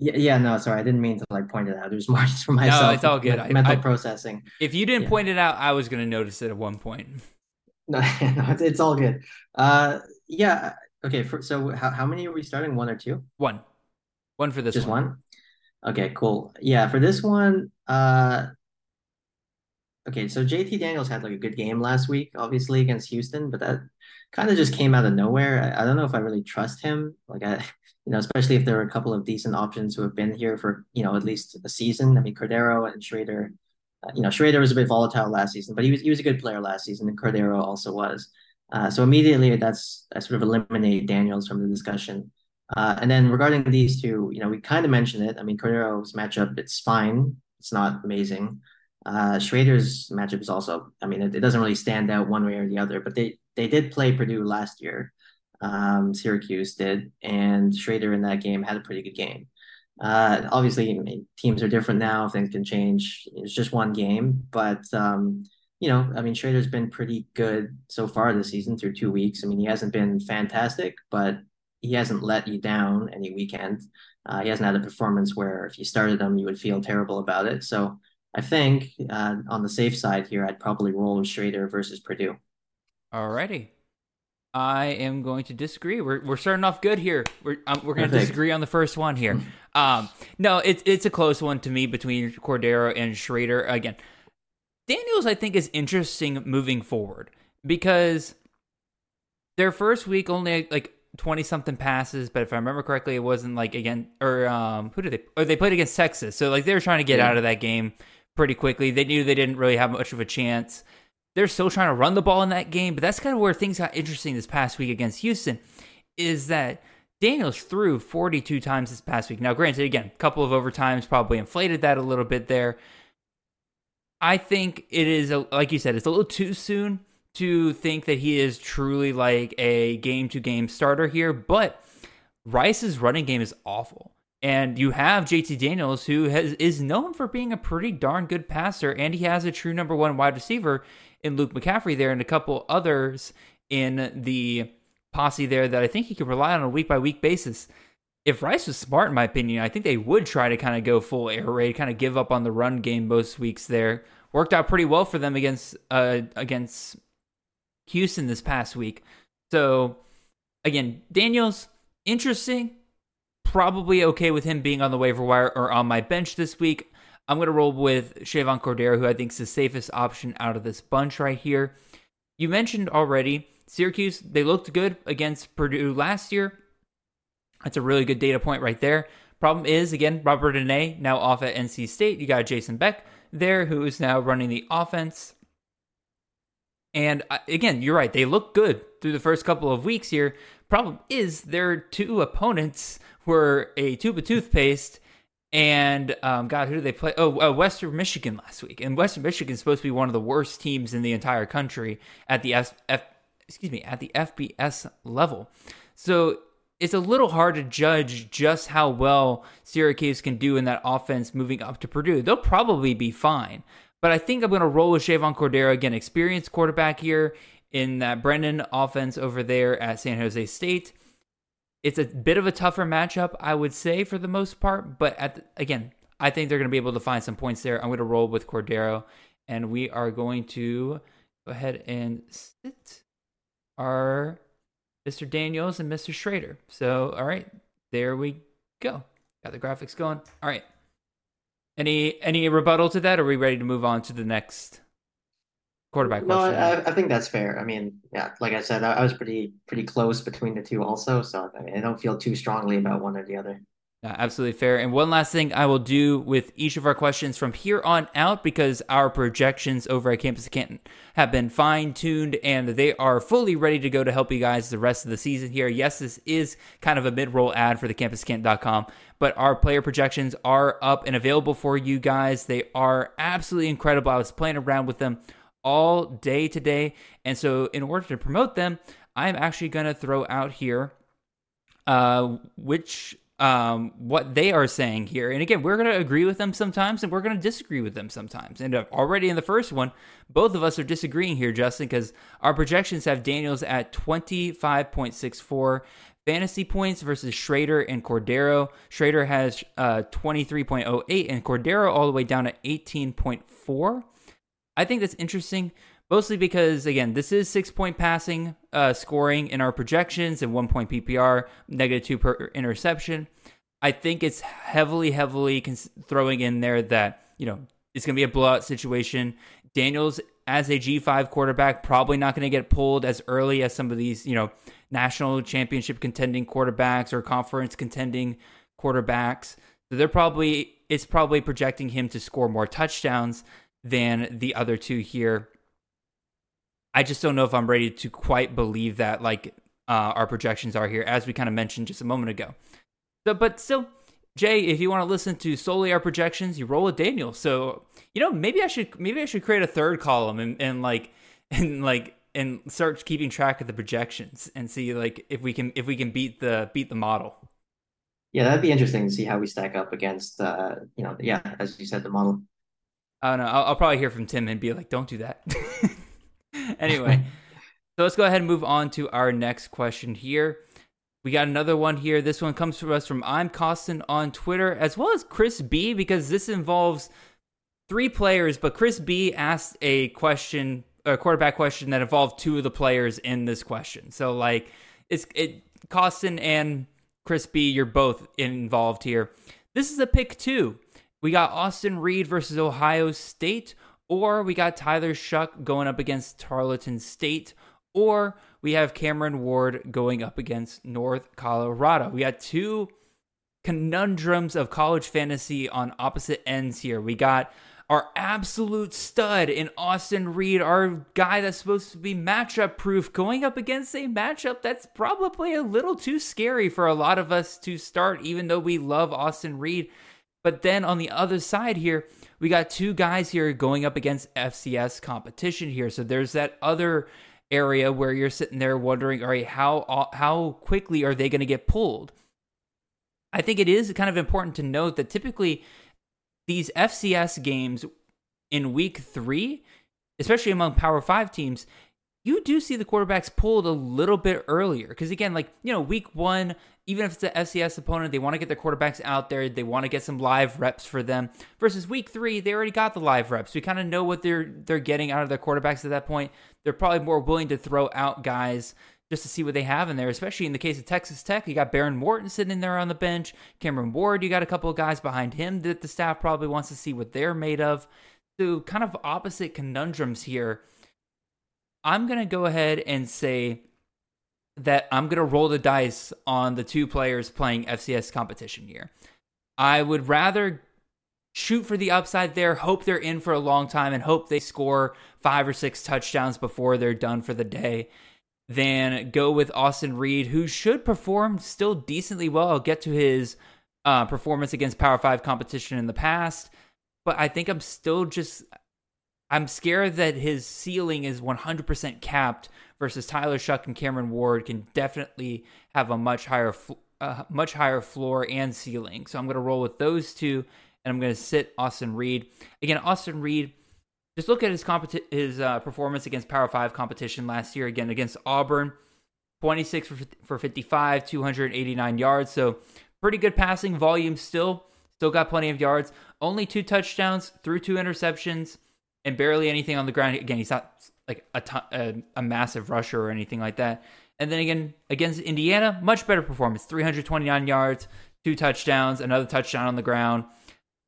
Yeah, yeah, no, sorry, I didn't mean to like point it out. It was more just for myself. No, it's all good. mental I, processing. If you didn't yeah. point it out, I was going to notice it at one point. No, no, it's, it's all good. Uh, yeah, okay. For, so how how many are we starting? One or two? One, one for this. Just one. one. Okay, cool. Yeah, for this one, uh, okay. So JT Daniels had like a good game last week, obviously against Houston, but that kind of just came out of nowhere. I, I, don't know if I really trust him. Like I, you know, especially if there are a couple of decent options who have been here for you know at least a season. I mean, Cordeiro and Shrader. Uh, you know, Shrader was a bit volatile last season, but he was he was a good player last season, and Cordeiro also was. Uh, so immediately, that's I sort of eliminate Daniels from the discussion. Uh, and then regarding these two, you know, we kind of mentioned it. I mean, Cordeiro's matchup, it's fine. It's not amazing. Uh, Shrader's matchup is also, I mean, it, it, doesn't really stand out one way or the other, but they they did play Purdue last year. Um, Syracuse did, and Shrader in that game had a pretty good game. Uh, obviously, I mean, teams are different now; things can change. It's just one game, but um, you know, I mean, Shrader's been pretty good so far this season through two weeks. I mean, he hasn't been fantastic, but he hasn't let you down any weekend. Uh, he hasn't had a performance where if you started him, you would feel terrible about it. So I think uh, on the safe side here, I'd probably roll with Shrader versus Purdue. Alrighty. I am going to disagree. We're, we're starting off good here. We're um, we're going to disagree on the first one here. Um, no, it's it's a close one to me between Cordeiro and Shrader Again, Daniels I think is interesting moving forward because their first week only like twenty something passes, but if I remember correctly, it wasn't like again or um who did they or they played against Texas, so like they were trying to get yeah. out of that game pretty quickly. They knew they didn't really have much of a chance. They're still trying to run the ball in that game, but that's kind of where things got interesting this past week against Houston. Is that Daniels threw 42 times this past week. Now, granted, again, a couple of overtimes probably inflated that a little bit there. I think it is, a, like you said, it's a little too soon to think that he is truly like a game to game starter here, but Rice's running game is awful. And you have JT Daniels, who has, is known for being a pretty darn good passer, and he has a true number one wide receiver in Luke McCaffrey there, and a couple others in the posse there that I think he can rely on a week by week basis. If Rice was smart, in my opinion, I think they would try to kind of go full air raid, kind of give up on the run game most weeks there. Worked out pretty well for them against uh, against Houston this past week. So again, Daniels, interesting, probably okay with him being on the waiver wire or on my bench this week. I'm going to roll with Chevan Cordeiro, who I think is the safest option out of this bunch right here. You mentioned already Syracuse, they looked good against Purdue last year. That's a really good data point right there. Problem is, again, Robert Anae now off at NC State. You got Jason Beck there, who is now running the offense. And uh, again, you're right. They look good through the first couple of weeks here. Problem is, their two opponents were a tube of toothpaste and um, God, who did they play? Oh, uh, Western Michigan last week. And Western Michigan is supposed to be one of the worst teams in the entire country at the F, F excuse me at the FBS level. So it's a little hard to judge just how well Syracuse can do in that offense moving up to Purdue. They'll probably be fine. But I think I'm going to roll with Chevan Cordeiro again, experienced quarterback here in that Brennan offense over there at San Jose State. It's a bit of a tougher matchup, I would say, for the most part. But the, again, I think they're going to be able to find some points there. I'm going to roll with Cordeiro, and we are going to go ahead and sit our Mr. Daniels and Mr. Shrader. So, all right, there we go. Got the graphics going. All right. Any any rebuttal to that? Or are we ready to move on to the next quarterback No, question? I, I think that's fair. I mean, yeah, like I said, I, I was pretty pretty close between the two also, so I, I don't feel too strongly about one or the other. Uh, absolutely fair. And one last thing I will do with each of our questions from here on out because our projections over at Campus Canton have been fine tuned and they are fully ready to go to help you guys the rest of the season here. Yes, this is kind of a mid roll ad for the campuscanton.com, but our player projections are up and available for you guys. They are absolutely incredible. I was playing around with them all day today. And so, in order to promote them, I'm actually going to throw out here uh, which um, what they are saying here. And again, we're going to agree with them sometimes and we're going to disagree with them sometimes. And uh, already in the first one, both of us are disagreeing here, Justin, because our projections have Daniels at 25.64 fantasy points versus Shrader and Cordeiro. Shrader has uh, 23.08 and Cordeiro all the way down at 18.4. I think that's interesting mostly because again this is six point passing uh, scoring in our projections and one point ppr negative two per interception. I think it's heavily heavily cons- throwing in there that you know it's going to be a blowout situation. Daniels as a g5 quarterback probably not going to get pulled as early as some of these you know national championship contending quarterbacks or conference contending quarterbacks. So they're probably it's probably projecting him to score more touchdowns than the other two here I just don't know if I'm ready to quite believe that like uh, our projections are here, as we kind of mentioned just a moment ago. So, but still, Jay, if you want to listen to solely our projections, you roll with Daniel. So, you know, maybe I should maybe I should create a third column and, and like and like and start keeping track of the projections and see like if we can if we can beat the beat the model. Yeah, that'd be interesting to see how we stack up against, uh, you know, yeah, as you said, the model. I don't know. I'll, I'll probably hear from Tim and be like, "Don't do that." anyway, so let's go ahead and move on to our next question here. We got another one here. This one comes from us from I'm Costin on Twitter, as well as Chris B, because this involves three players, but Chris B asked a question, a quarterback question that involved two of the players in this question. So like it's it Costin and Chris B, you're both involved here. This is a pick two. We got Austin Reed versus Ohio State, or we got Tyler Shough going up against Tarleton State, or we have Cameron Ward going up against North Colorado. We got two conundrums of college fantasy on opposite ends here. We got our absolute stud in Austin Reed, our guy that's supposed to be matchup proof, going up against a matchup that's probably a little too scary for a lot of us to start, even though we love Austin Reed. But then on the other side here, we got two guys here going up against FCS competition here. So there's that other area where you're sitting there wondering, all right, how uh, how quickly are they going to get pulled? I think it is kind of important to note that typically these FCS games in week three, especially among Power Five teams, you do see the quarterbacks pulled a little bit earlier. Because again, like, you know, week one, even if it's an FCS opponent, they want to get their quarterbacks out there. They want to get some live reps for them. Versus week three, they already got the live reps. We kind of know what they're they're getting out of their quarterbacks at that point. They're probably more willing to throw out guys just to see what they have in there, especially in the case of Texas Tech. You got Behren Morton sitting there on the bench. Cameron Ward, you got a couple of guys behind him that the staff probably wants to see what they're made of. So, kind of opposite conundrums here. I'm going to go ahead and say that I'm going to roll the dice on the two players playing FCS competition here. I would rather shoot for the upside there, hope they're in for a long time, and hope they score five or six touchdowns before they're done for the day than go with Austin Reed, who should perform still decently well. I'll get to his uh, performance against Power Five competition in the past, but I think I'm still just I'm scared that his ceiling is 100% capped versus Tyler Shough and Cameron Ward can definitely have a much higher uh, much higher floor and ceiling. So I'm going to roll with those two and I'm going to sit Austin Reed. Again, Austin Reed just look at his his uh, performance against Power 5 competition last year again against Auburn. 26 for, for 55, 289 yards. So pretty good passing volume still. Still got plenty of yards. Only two touchdowns through two interceptions and barely anything on the ground. Again, he's not like a, ton, a, a massive rusher or anything like that. And then again, against Indiana, much better performance 329 yards, two touchdowns, another touchdown on the ground.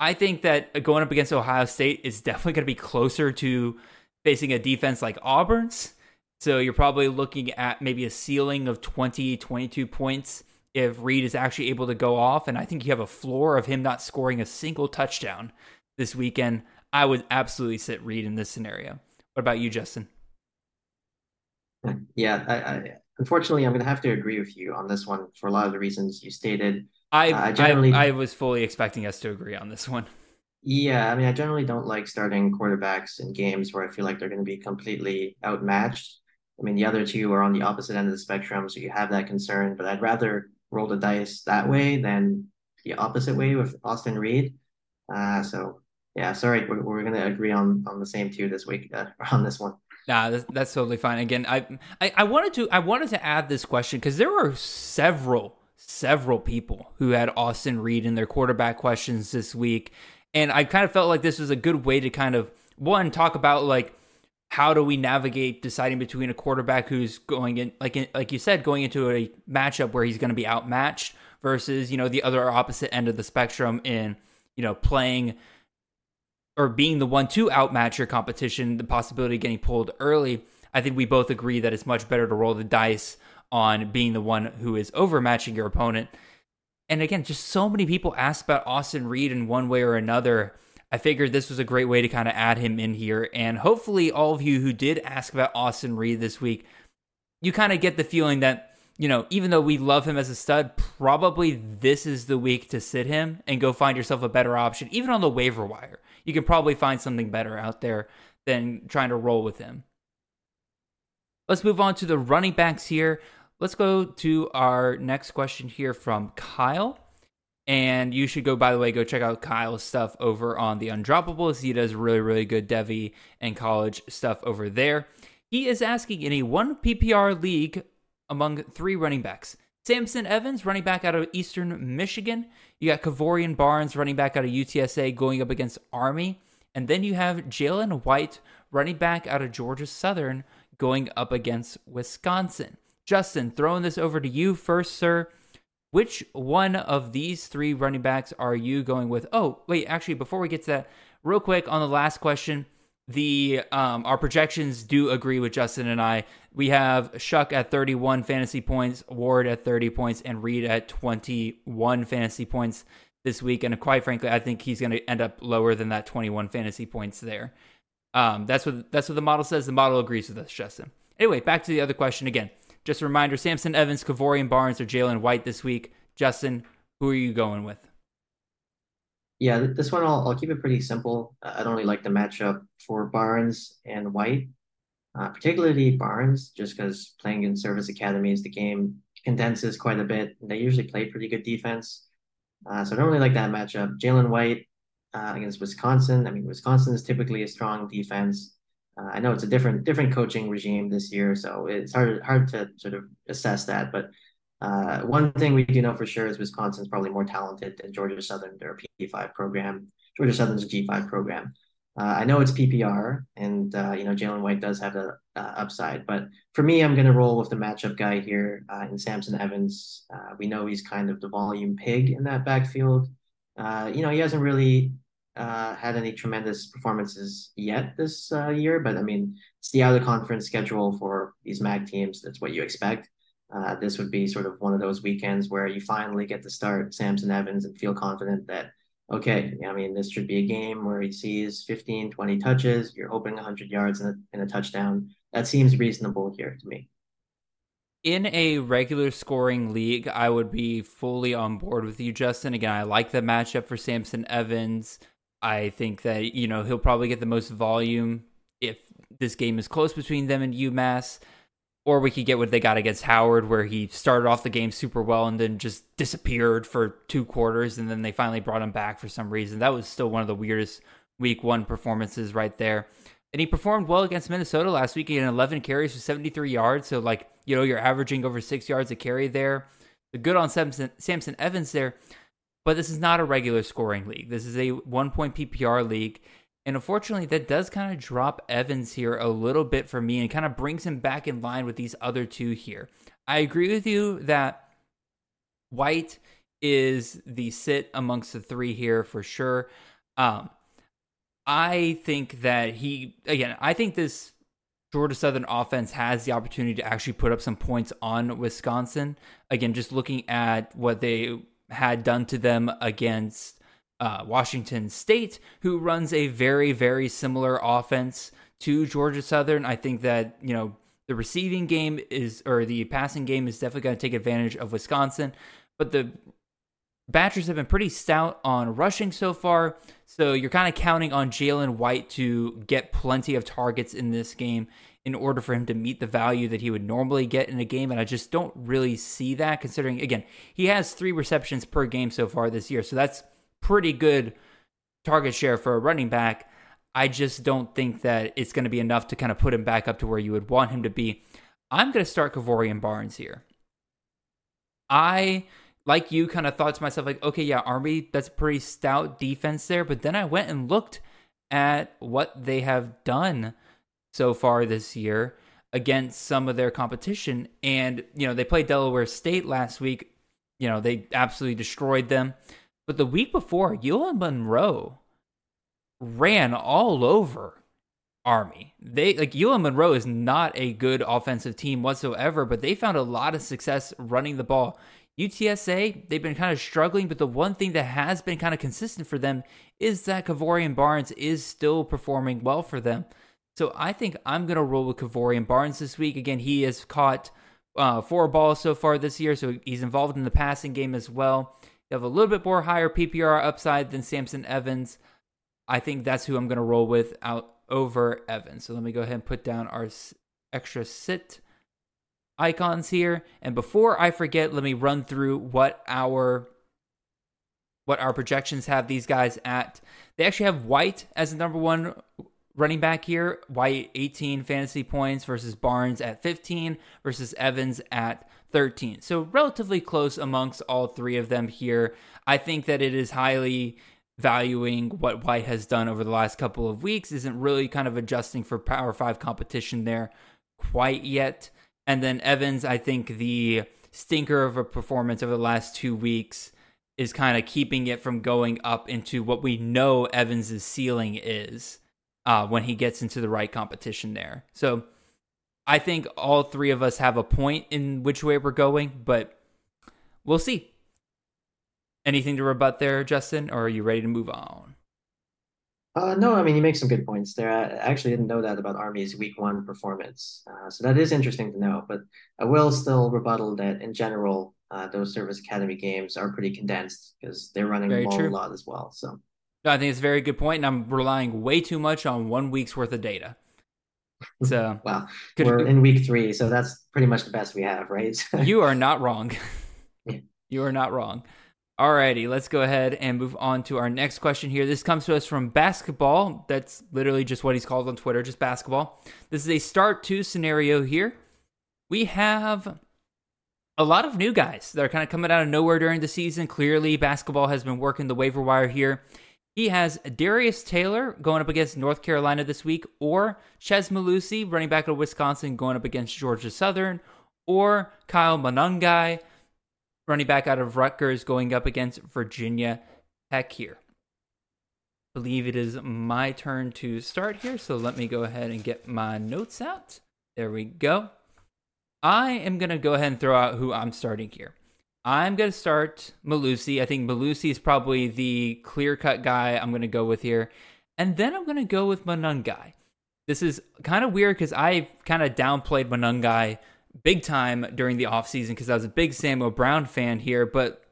I think that going up against Ohio State is definitely going to be closer to facing a defense like Auburn's. So you're probably looking at maybe a ceiling of 20, 22 points if Reed is actually able to go off. And I think you have a floor of him not scoring a single touchdown this weekend. I would absolutely sit Reed in this scenario. What about you, Justin? Yeah, I, I, unfortunately, I'm going to have to agree with you on this one for a lot of the reasons you stated. I, uh, generally, I, I was fully expecting us to agree on this one. Yeah, I mean, I generally don't like starting quarterbacks in games where I feel like they're going to be completely outmatched. I mean, the other two are on the opposite end of the spectrum, so you have that concern, but I'd rather roll the dice that way than the opposite way with Austin Reed. Uh, so yeah, sorry, we're, we're going to agree on on the same two this week uh, on this one. Nah, that's, that's totally fine. Again, I, I I wanted to I wanted to add this question because there were several several people who had Austin Reed in their quarterback questions this week, and I kind of felt like this was a good way to kind of one talk about like how do we navigate deciding between a quarterback who's going in like like you said going into a matchup where he's going to be outmatched versus you know the other opposite end of the spectrum in you know playing or being the one to outmatch your competition, the possibility of getting pulled early, I think we both agree that it's much better to roll the dice on being the one who is overmatching your opponent. And again, just so many people ask about Austin Reed in one way or another. I figured this was a great way to kind of add him in here. And hopefully, all of you who did ask about Austin Reed this week, you kind of get the feeling that, you know, even though we love him as a stud, probably this is the week to sit him and go find yourself a better option, even on the waiver wire you can probably find something better out there than trying to roll with him. Let's move on to the running backs here. Let's go to our next question here from Kyle. And you should go, by the way, go check out Kyle's stuff over on the Undroppables. He does really, really good Devy and college stuff over there. He is asking in a one PPR league among three running backs Samson Evans, running back out of Eastern Michigan. You got Kevorian Barnes, running back out of UTSA, going up against Army. And then you have Jalen White, running back out of Georgia Southern, going up against Wisconsin. Justin, throwing this over to you first, sir. Which one of these three running backs are you going with? Oh, wait, actually, before we get to that, real quick on the last question, the um, our projections do agree with Justin and I. We have Shough at 31 fantasy points, Ward at 30 points, and Reed at 21 fantasy points this week. And quite frankly, I think he's going to end up lower than that 21 fantasy points there. Um, that's what that's what the model says. The model agrees with us, Justin. Anyway, back to the other question again. Just a reminder: Samson Evans, Kevorian Barnes, or Jalen White this week. Justin, who are you going with? Yeah, this one I'll, I'll keep it pretty simple. I don't really like the matchup for Barnes and White, uh, particularly Barnes, just because playing in service academies, the game condenses quite a bit. They usually play pretty good defense. Uh, so I don't really like that matchup. Jalen White uh, against Wisconsin. I mean, Wisconsin is typically a strong defense. Uh, I know it's a different different coaching regime this year, so it's hard hard to sort of assess that. But uh, one thing we do know for sure is Wisconsin's probably more talented than Georgia Southern. They're a P5 program. Georgia Southern's a G5 program. Uh, I know it's PPR, and uh, you know Jalen White does have the uh, upside, but for me, I'm going to roll with the matchup guy here uh, in Samson Evans. Uh, we know he's kind of the volume pig in that backfield. you know he hasn't really had any tremendous performances yet this year, but I mean it's the out of conference schedule for these MAC teams. That's what you expect uh, this would be sort of one of those weekends where you finally get to start Samson Evans and feel confident that, okay, I mean, this should be a game where he sees 15, 20 touches. You're hoping 100 yards and a, and a touchdown. That seems reasonable here to me. In a regular scoring league, I would be fully on board with you, Justin. Again, I like the matchup for Samson Evans. I think that, you know, he'll probably get the most volume if this game is close between them and UMass or we could get what they got against Howard, where he started off the game super well and then just disappeared for two quarters, and then they finally brought him back for some reason. That was still one of the weirdest week one performances right there. And he performed well against Minnesota last week. He had 11 carries for 73 yards. So, like, you know, you're averaging over six yards a carry there. The good on Samson, Samson Evans there. But this is not a regular scoring league. This is a one point PPR league. And unfortunately, that does kind of drop Evans here a little bit for me and kind of brings him back in line with these other two here. I agree with you that White is the sit amongst the three here for sure. Um, I think that he, again, I think this Georgia Southern offense has the opportunity to actually put up some points on Wisconsin. Again, just looking at what they had done to them against uh, Washington State, who runs a very, very similar offense to Georgia Southern. I think that, you know, the receiving game is, or the passing game is definitely going to take advantage of Wisconsin, but the Badgers have been pretty stout on rushing so far. So you're kind of counting on Jalen White to get plenty of targets in this game in order for him to meet the value that he would normally get in a game. And I just don't really see that considering, again, he has three receptions per game so far this year. So that's pretty good target share for a running back. I just don't think that it's going to be enough to kind of put him back up to where you would want him to be. I'm going to start Kevorian Barnes here. I, like you, kind of thought to myself, like, okay, yeah, Army, that's a pretty stout defense there. But then I went and looked at what they have done so far this year against some of their competition. And, you know, they played Delaware State last week. You know, they absolutely destroyed them. But the week before, UL Monroe ran all over Army. They like UL Monroe is not a good offensive team whatsoever, but they found a lot of success running the ball. UTSA, they've been kind of struggling, but the one thing that has been kind of consistent for them is that Kevorian Barnes is still performing well for them. So I think I'm going to roll with Kevorian Barnes this week. Again, he has caught uh, four balls so far this year, so he's involved in the passing game as well. You have a little bit more higher PPR upside than Samson Evans. I think that's who I'm going to roll with out over Evans. So let me go ahead and put down our extra sit icons here. And before I forget, let me run through what our what our projections have these guys at. They actually have White as the number one running back here. White 18 fantasy points versus Barnes at 15 versus Evans at 13. So relatively close amongst all three of them here. I think that it is highly valuing what White has done over the last couple of weeks, isn't really kind of adjusting for Power 5 competition there quite yet. And then Evans, I think the stinker of a performance over the last two weeks is kind of keeping it from going up into what we know Evans's ceiling is uh, when he gets into the right competition there. So I think all three of us have a point in which way we're going, but we'll see. Anything to rebut there, Justin, or are you ready to move on? Uh, no, I mean, you make some good points there. I actually didn't know that about Army's week one performance. Uh, so that is interesting to know. But I will still rebuttal that in general, uh, those service academy games are pretty condensed because they're running Very the ball true. a lot as well. So no, I think it's a very good point, and I'm relying way too much on one week's worth of data. So, well, we're in week three, so that's pretty much the best we have, right? you are not wrong. Yeah. You are not wrong. Alrighty, let's go ahead and move on to our next question here. This comes to us from basketball. That's literally just what he's called on Twitter, just basketball. This is a start two scenario here. We have a lot of new guys that are kind of coming out of nowhere during the season. Clearly, basketball has been working the waiver wire here. He has Darius Taylor going up against North Carolina this week, or Chez Mellusi, running back of Wisconsin, going up against Georgia Southern, or Kyle Monangai, running back out of Rutgers, going up against Virginia Tech here. I believe it is my turn to start here, so let me go ahead and get my notes out. There we go. I am going to go ahead and throw out who I'm starting here. I'm going to start Mellusi. I think Mellusi is probably the clear cut guy I'm going to go with here. And then I'm going to go with Monangai. This is kind of weird because I kind of downplayed Monangai big time during the offseason because I was a big Samuel Brown fan here, but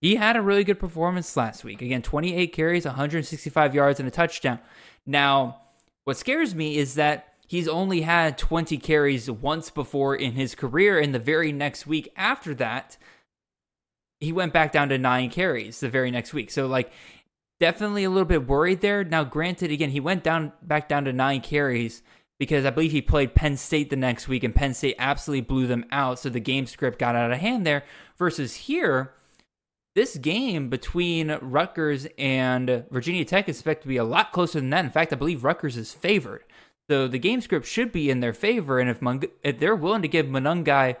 he had a really good performance last week. Again, 28 carries, 165 yards, and a touchdown. Now, what scares me is that he's only had 20 carries once before in his career, and the very next week after that, he went back down to nine carries the very next week. So like definitely a little bit worried there. Now, granted, again, he went down back down to nine carries because I believe he played Penn State the next week, and Penn State absolutely blew them out. So the game script got out of hand there. Versus here, this game between Rutgers and Virginia Tech is expected to be a lot closer than that. In fact, I believe Rutgers is favored. So the game script should be in their favor. And if, Mung- if they're willing to give Monangai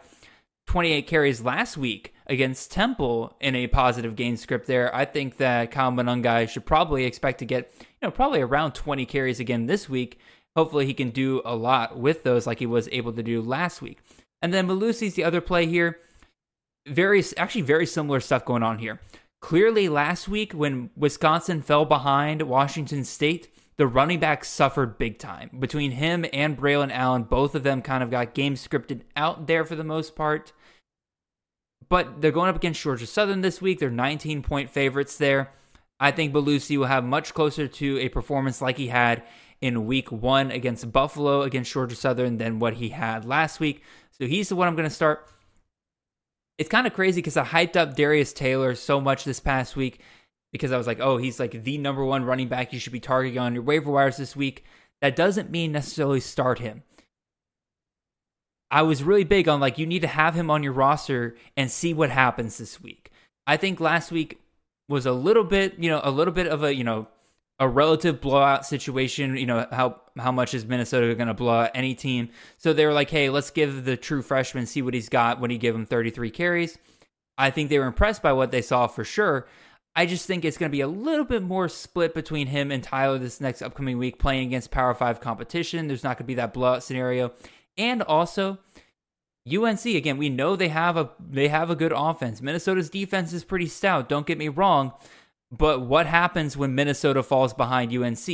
28 carries last week against Temple in a positive game script there, I think that Kyle Monangai should probably expect to get, you know, probably around 20 carries again this week. Hopefully he can do a lot with those like he was able to do last week. And then Mellusi's the other play here very actually very similar stuff going on here. Clearly, last week when Wisconsin fell behind Washington State, the running back suffered big time. Between him and Braylon Allen, both of them kind of got game scripted out there for the most part. But they're going up against Georgia Southern this week. They're 19 point favorites there. I think Mellusi will have much closer to a performance like he had in week one against Buffalo against Georgia Southern than what he had last week. So he's the one I'm going to start it's kind of crazy because I hyped up Darius Taylor so much this past week because I was like, oh, he's like the number one running back you should be targeting on your waiver wires this week. That doesn't mean necessarily start him. I was really big on like, you need to have him on your roster and see what happens this week. I think last week was a little bit, you know, a little bit of a, you know, a relative blowout situation. You know how how much is Minnesota going to blow out any team? So they were like, hey, let's give the true freshman see what he's got when he give him 33 carries. I think they were impressed by what they saw for sure. I just think it's going to be a little bit more split between him and Tyler this next upcoming week playing against Power 5 competition. There's not going to be that blowout scenario. And also UNC again, we know they have a they have a good offense. Minnesota's defense is pretty stout, don't get me wrong, but what happens when Minnesota falls behind UNC?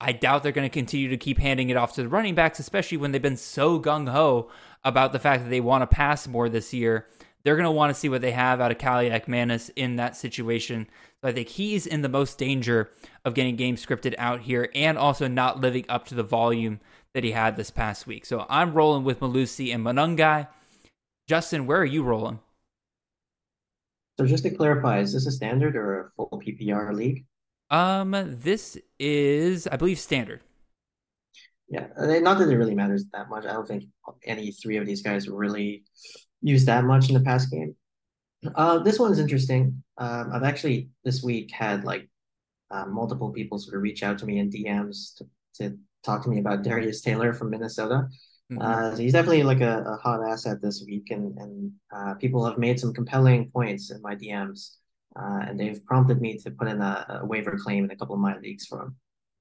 I doubt they're going to continue to keep handing it off to the running backs, especially when they've been so gung ho about the fact that they want to pass more this year. They're going to want to see what they have out of Kaliakmanis in that situation. So I think he's in the most danger of getting game scripted out here and also not living up to the volume that he had this past week. So I'm rolling with Mellusi and Monangai. Justin, where are you rolling? So just to clarify, is this a standard or a full PPR league? Um, this is, I believe, standard. Yeah, not that it really matters that much. I don't think any three of these guys really used that much in the past game. Uh, this one's interesting. Um, I've actually this week had like uh, multiple people sort of reach out to me in DMs to, to talk to me about Darius Taylor from Minnesota. Mm-hmm. Uh, so he's definitely like a, a, hot asset this week, and and uh, people have made some compelling points in my DMs, uh, and they've prompted me to put in a, a, waiver claim in a couple of my leagues for him.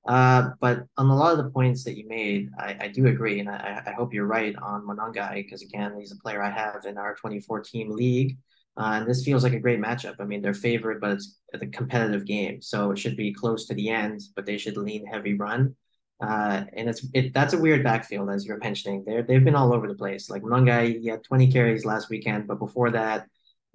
Uh, but on a lot of the points that you made, I, I do agree, and I, I hope you're right on Monangai because again, he's a player I have in our 24 team league, uh, and this feels like a great matchup. I mean, they're favored, but it's a competitive game, so it should be close to the end, but they should lean heavy run. Uh, and it's it, that's a weird backfield as you're mentioning. They they've been all over the place. Like one guy, he had 20 carries last weekend, but before that,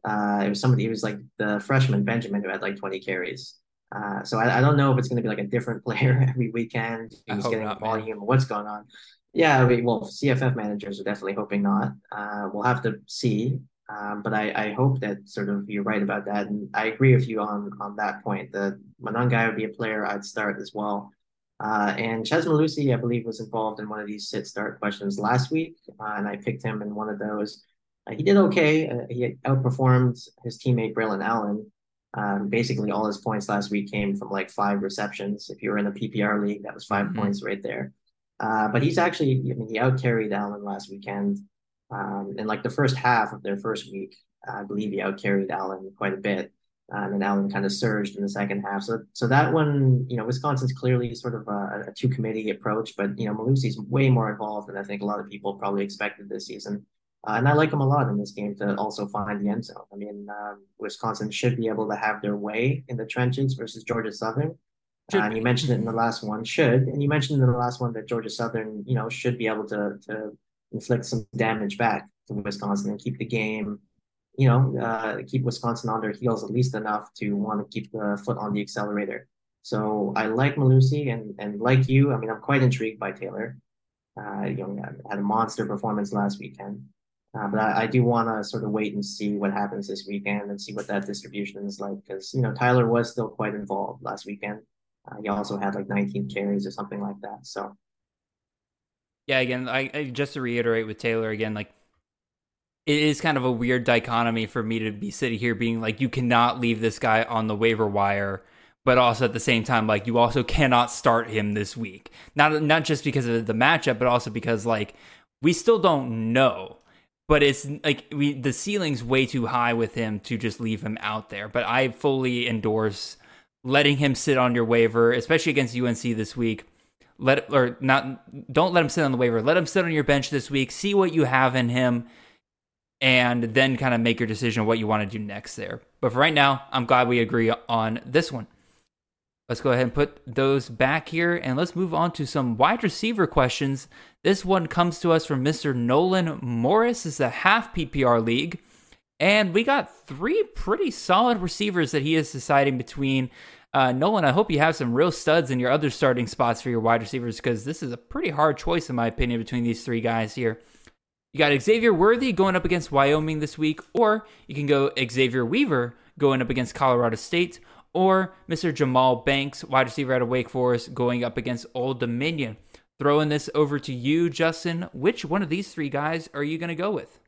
uh, it was somebody. It was like the freshman Benjamin who had like 20 carries. Uh, so I, I don't know if it's going to be like a different player every weekend who's getting not, volume. Man. What's going on? Yeah, I mean, well, CFF managers are definitely hoping not. Uh, we'll have to see. Um, but I, I hope that sort of you're right about that, and I agree with you on on that point. The Monangai would be a player I'd start as well. Uh, and Chez Mellusi, I believe, was involved in one of these sit start questions last week, uh, and I picked him in one of those. Uh, he did okay. Uh, he outperformed his teammate Braylon Allen. Um, basically, all his points last week came from like five receptions. If you were in a PPR league, that was 5 mm-hmm. points right there. Uh, but he's actually, I mean, he out carried Allen last weekend. Um, in like the first half of their first week, I believe he out carried Allen quite a bit. Um, and Allen kind of surged in the second half. So, so that one, you know, Wisconsin's clearly sort of a, a two committee approach, but you know, Mellusi's way more involved than I think a lot of people probably expected this season. Uh, and I like him a lot in this game to also find the end zone. I mean, um, Wisconsin should be able to have their way in the trenches versus Georgia Southern. Uh, and you mentioned it in the last one, should, and you mentioned in the last one that Georgia Southern, you know, should be able to to inflict some damage back to Wisconsin and keep the game you know, uh, keep Wisconsin on their heels at least enough to want to keep the foot on the accelerator. So I like Mellusi and and like you, I mean, I'm quite intrigued by Taylor. Uh, you know, had a monster performance last weekend, uh, but I, I do want to sort of wait and see what happens this weekend and see what that distribution is like because you know Tyler was still quite involved last weekend. Uh, he also had like 19 carries or something like that. So yeah, again, I, I just to reiterate with Taylor again, like it is kind of a weird dichotomy for me to be sitting here being like, you cannot leave this guy on the waiver wire, but also at the same time, like you also cannot start him this week. Not not just because of the matchup, but also because like we still don't know. But it's like we the ceiling's way too high with him to just leave him out there. But I fully endorse letting him sit on your waiver, especially against UNC this week. Let or not don't let him sit on the waiver. Let him sit on your bench this week. See what you have in him and then kind of make your decision what you want to do next there. But for right now, I'm glad we agree on this one. Let's go ahead and put those back here and let's move on to some wide receiver questions. This one comes to us from Mr. Nolan Morris. Is a half PPR league. And we got three pretty solid receivers that he is deciding between. Uh, Nolan, I hope you have some real studs in your other starting spots for your wide receivers because this is a pretty hard choice, in my opinion, between these three guys here. You got Xavier Worthy going up against Wyoming this week, or you can go Xavier Weaver going up against Colorado State, or Mr. Jahmal Banks, wide receiver out of Wake Forest, going up against Old Dominion. Throwing this over to you, Justin. Which one of these three guys are you going to go with?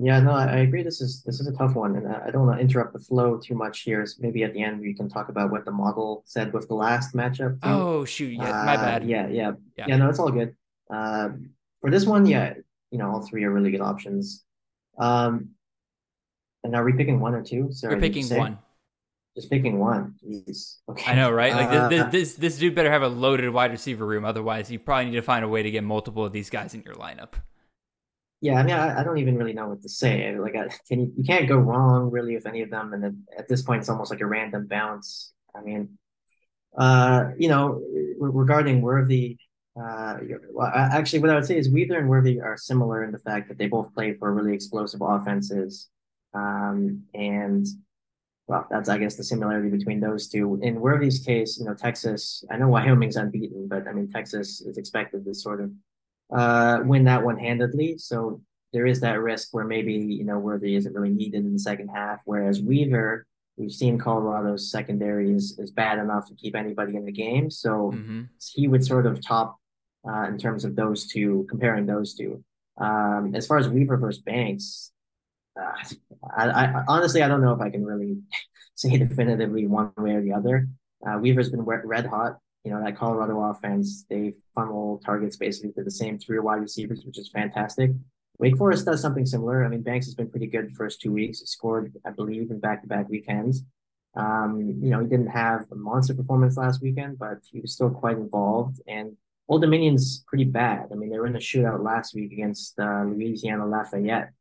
Yeah, no, I, agree. This is this is a tough one, and I don't want to interrupt the flow too much here. So maybe at the end we can talk about what the model said with the last matchup. Oh shoot, yeah, my Uh, bad. yeah, yeah, Yeah. yeah, No, it's all good. Um, for this one, yeah, you know, all three are really good options. Um, and are we picking one or two? Sorry, You're did you picking one. Just picking one. Jeez. Okay. I know, right? Like Uh, this, this, this dude better have a loaded wide receiver room. Otherwise, you probably need to find a way to get multiple of these guys in your lineup. Yeah, I mean, I, I don't even really know what to say. Like, I, can you, you can't go wrong really with any of them, and then at this point, it's almost like a random bounce. I mean, uh, you know, re- regarding Worthy, uh, well, actually, what I would say is Weaver and Worthy are similar in the fact that they both play for really explosive offenses, um, and well, that's I guess the similarity between those two. In Worthy's case, you know, Texas, I know Wyoming's unbeaten, but I mean, Texas is expected to sort of uh, win that one handedly. So there is that risk where maybe, you know, Worthy isn't really needed in the second half. Whereas Weaver, we've seen Colorado's secondary is, is bad enough to keep anybody in the game. So hmm he would sort of top uh, in terms of those two, comparing those two. Um, as far as Weaver versus Banks, uh, I, I honestly I don't know if I can really say definitively one way or the other. Uh, Weaver's been red hot. You know that Colorado offense, they funnel targets basically to the same three wide receivers, which is fantastic. Wake Forest does something similar. I mean, Banks has been pretty good the first two weeks. He scored, I believe, in back-to-back weekends. Um, you know, he didn't have a monster performance last weekend, but he was still quite involved. And Old Dominion's pretty bad. I mean, they were in a shootout last week against uh, Louisiana Lafayette.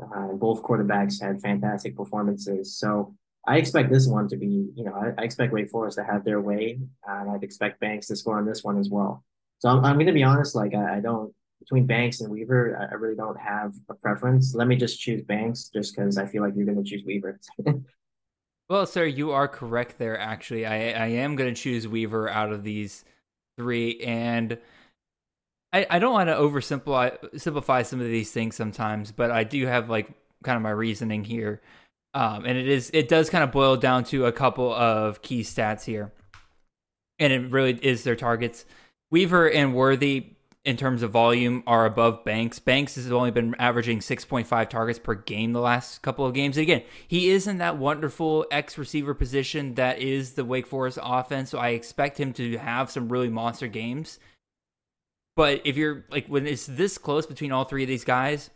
Uh, both quarterbacks had fantastic performances. So I expect this one to be, you know, I, I expect Wake Forest to have their way, and I'd expect Banks to score on this one as well. So I'm, I'm going to be honest, like I, I don't between Banks and Weaver, I, I really don't have a preference. Let me just choose Banks, just because I feel like you're going to choose Weaver. Well, sir, you are correct there. Actually, I I am going to choose Weaver out of these three, and I I don't want to oversimplify simplify some of these things sometimes, but I do have like kind of my reasoning here, um, and it is it does kind of boil down to a couple of key stats here, and it really is their targets. Weaver and Worthy in terms of volume are above Banks. Banks has only been averaging 6.5 targets per game the last couple of games. And again, he is in that wonderful X receiver position that is the Wake Forest offense. So I expect him to have some really monster games. But if you're like when it's this close between all three of these guys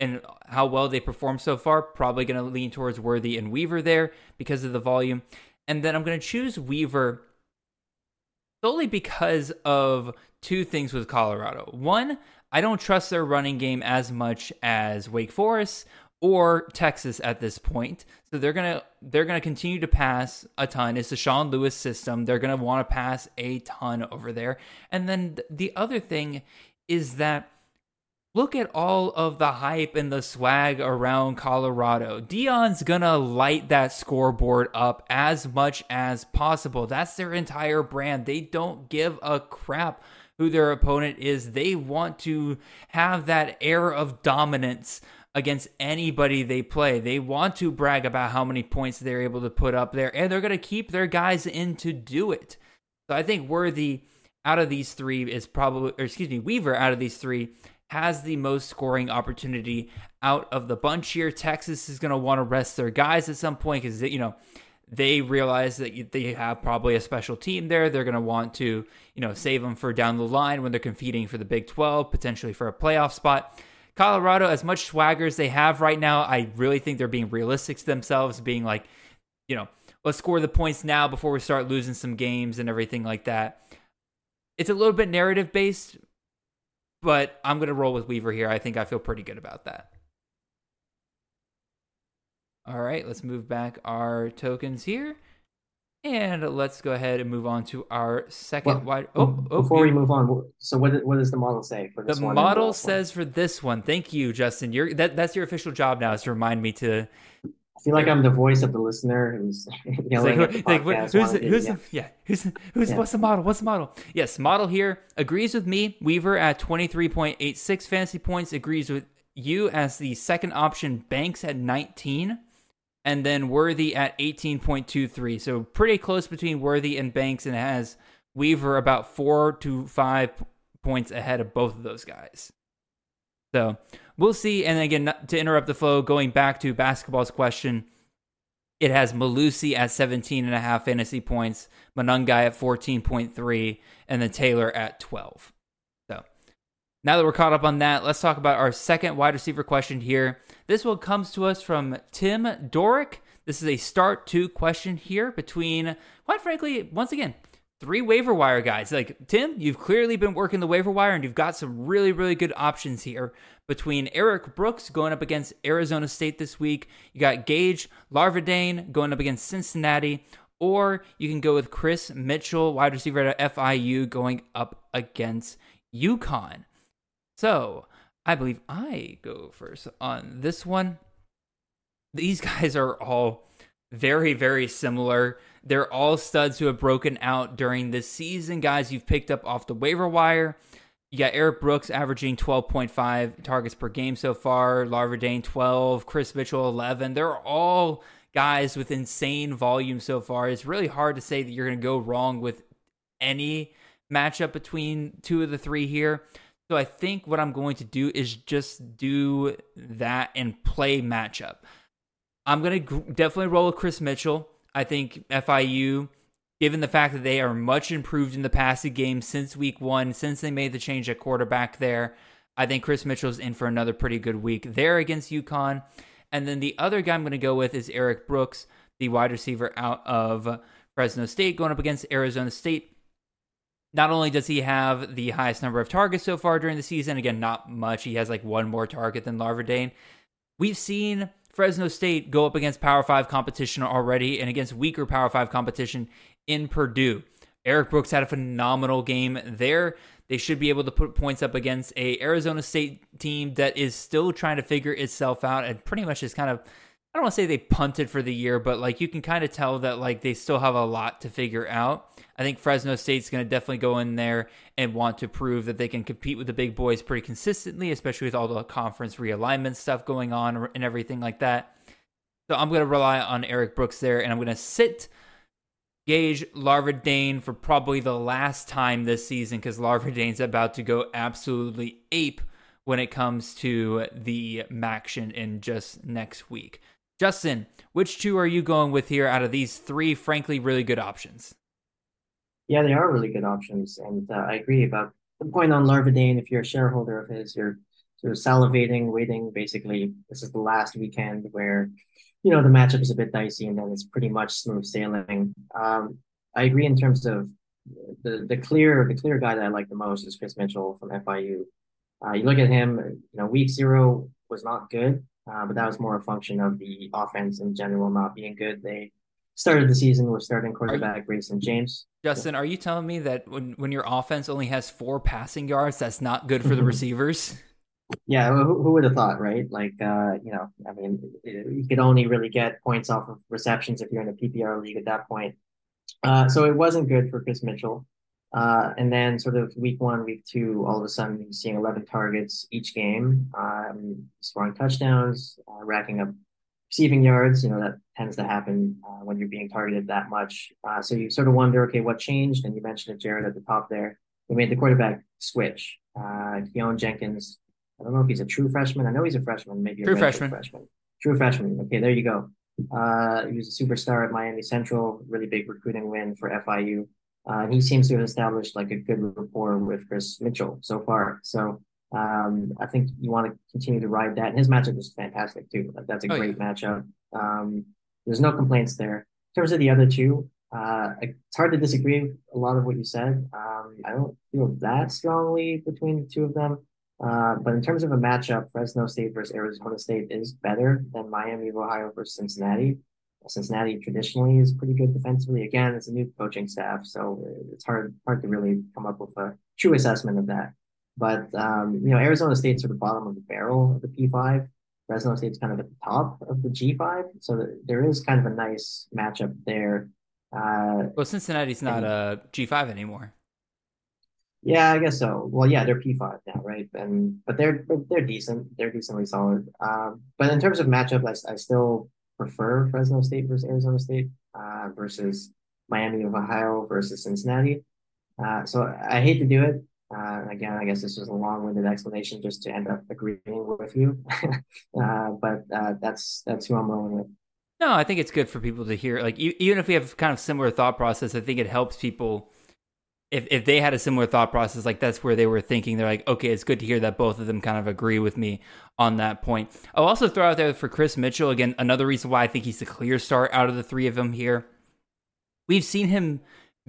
and how well they perform so far, probably going to lean towards Worthy and Weaver there because of the volume. And then I'm going to choose Weaver solely because of two things with Colorado. One, I don't trust their running game as much as Wake Forest or Texas at this point. So they're gonna they're gonna continue to pass a ton. It's the Sean Lewis system. They're gonna want to pass a ton over there. And then the other thing is that look at all of the hype and the swag around Colorado. Deion's gonna light that scoreboard up as much as possible. That's their entire brand. They don't give a crap who their opponent is. They want to have that air of dominance against anybody they play. They want to brag about how many points they're able to put up there, and they're going to keep their guys in to do it. So I think Worthy out of these three is probably, or excuse me, Weaver out of these three has the most scoring opportunity out of the bunch here. Texas is going to want to rest their guys at some point because, you know, they realize that they have probably a special team there. They're going to want to, you know, save them for down the line when they're competing for the Big 12, potentially for a playoff spot. Colorado, as much swagger as they have right now, I really think they're being realistic to themselves, being like, you know, let's score the points now before we start losing some games and everything like that. It's a little bit narrative based, but I'm going to roll with Weaver here. I think I feel pretty good about that. All right, let's move back our tokens here. And let's go ahead and move on to our second well, wide. Oh, oh before we move on, so what what does the model say for this the one? The model says for this one. Thank you, Justin. You're that that's your official job now is to remind me to I feel like I'm the voice of the listener who's yelling like, at the like, podcast. Who's, who's, yeah. yeah, who's, who's, yeah. what's the model? What's the model? Yes, model here agrees with me. Weaver at 23.86 fantasy points agrees with you as the second option. Banks at 19, and then Worthy at 18.23. So pretty close between Worthy and Banks, and has Weaver about four to five points ahead of both of those guys. So we'll see. And again, to interrupt the flow, going back to basketball's question, it has Mellusi at 17 and a half fantasy points, Monangai at 14.3, and then Taylor at 12. So now that we're caught up on that, let's talk about our second wide receiver question here. This one comes to us from Tim Dorick. This is a start to question here between, quite frankly, once again, three waiver wire guys. Like Tim, you've clearly been working the waiver wire and you've got some really, really good options here between Erik Brooks going up against Arizona State this week. You got Gage Larvadain going up against Cincinnati. Or you can go with Chris Mitchell, wide receiver at FIU, going up against UConn. So I believe I go first on this one. These guys are all very, very similar. They're all studs who have broken out during this season, guys you've picked up off the waiver wire. You got Erik Brooks averaging 12.5 targets per game so far, Larvadain 12, Chris Mitchell 11. They're all guys with insane volume so far. It's really hard to say that you're going to go wrong with any matchup between two of the three here. So I think what I'm going to do is just do that and play matchup. I'm going to definitely roll with Chris Mitchell. I think FIU, given the fact that they are much improved in the passing game since week one, since they made the change at quarterback there, I think Chris Mitchell's in for another pretty good week there against UConn. And then the other guy I'm going to go with is Erik Brooks, the wide receiver out of Fresno State, going up against Arizona State. Not only does he have the highest number of targets so far during the season, again, not much. He has like one more target than Larvadain. We've seen Fresno State go up against Power 5 competition already and against weaker Power 5 competition in Purdue. Erik Brooks had a phenomenal game there. They should be able to put points up against a Arizona State team that is still trying to figure itself out and pretty much is kind of I don't want to say they punted for the year, but like you can kind of tell that like they still have a lot to figure out. I think Fresno State's going to definitely go in there and want to prove that they can compete with the big boys pretty consistently, especially with all the conference realignment stuff going on and everything like that. So I'm going to rely on Erik Brooks there, and I'm going to sit Gage Larvadain for probably the last time this season because Larvadain's about to go absolutely ape when it comes to the MACtion in just next week. Justin, which two are you going with here out of these three, frankly, really good options? Yeah, they are really good options. And uh, I agree about the point on Larvadain. If you're a shareholder of his, you're sort of salivating, waiting. Basically, this is the last weekend where, you know, the matchup is a bit dicey and then it's pretty much smooth sailing. Um, I agree in terms of the the clear the clear guy that I like the most is Chris Mitchell from FIU. Uh, you look at him, you know, week zero was not good. Uh, but that was more a function of the offense in general not being good. They started the season with starting quarterback Grayson James. Justin, are you telling me that when, when your offense only has four passing yards, that's not good for the receivers? Yeah, who, who would have thought, right? Like, uh, you know, I mean, you could only really get points off of receptions if you're in a PPR league at that point. Uh, so it wasn't good for Chris Mitchell. Uh, and then sort of week one, week two, all of a sudden he's seeing 11 targets each game, um, scoring touchdowns, uh, racking up receiving yards. You know, that tends to happen uh, when you're being targeted that much. Uh, so you sort of wonder, okay, what changed? And you mentioned it, Jared, at the top there. We made the quarterback switch. Uh, Keyone Jenkins I don't know if he's a true freshman. I know he's a freshman, maybe a true freshman. freshman. True freshman. Okay, there you go. Uh, he was a superstar at Miami Central, really big recruiting win for FIU. Uh, he seems to have established like a good rapport with Chris Mitchell so far. So um, I think you want to continue to ride that. And his matchup was fantastic too. Like, that's a Oh, great matchup. Um, there's no complaints there. In terms of the other two, uh, it's hard to disagree with a lot of what you said. Um, I don't feel that strongly between the two of them. Uh, but in terms of a matchup, Fresno State versus Arizona State is better than Miami of Ohio versus Cincinnati. Cincinnati traditionally is pretty good defensively. Again, it's a new coaching staff, so it's hard hard to really come up with a true assessment of that. But um, you know, Arizona State's at the bottom of the barrel of the P5. Fresno State's kind of at the top of the G5, so there is kind of a nice matchup there. Uh, well, Cincinnati's not a G5 anymore. Yeah, I guess so. Well, yeah, they're P5 now, right? And but they're they're decent. They're decently solid. Um, but in terms of matchup, I, I still prefer Fresno State versus Arizona State uh, versus Miami of Ohio versus Cincinnati. Uh, so I hate to do it. Uh, again, I guess this was a long-winded explanation just to end up agreeing with you. uh, but uh, that's that's who I'm rolling with. No, I think it's good for people to hear. Like even if we have kind of similar thought process, I think it helps people. If if they had a similar thought process, like that's where they were thinking, they're like, okay, it's good to hear that both of them kind of agree with me on that point. I'll also throw out there for Chris Mitchell again, another reason why I think he's the clear start out of the three of them here. We've seen him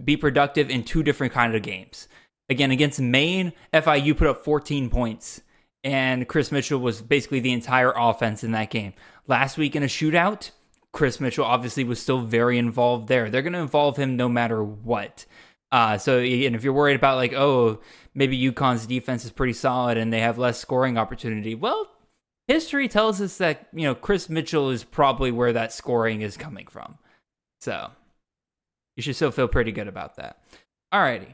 be productive in two different kind of games. Again, against Maine, FIU put up 14 points, and Chris Mitchell was basically the entire offense in that game. Last week in a shootout, Chris Mitchell obviously was still very involved there. They're going to involve him no matter what. Uh, so, and if you're worried about like, oh, maybe UConn's defense is pretty solid and they have less scoring opportunity, well, history tells us that you know Chris Mitchell is probably where that scoring is coming from. So, you should still feel pretty good about that. Alrighty,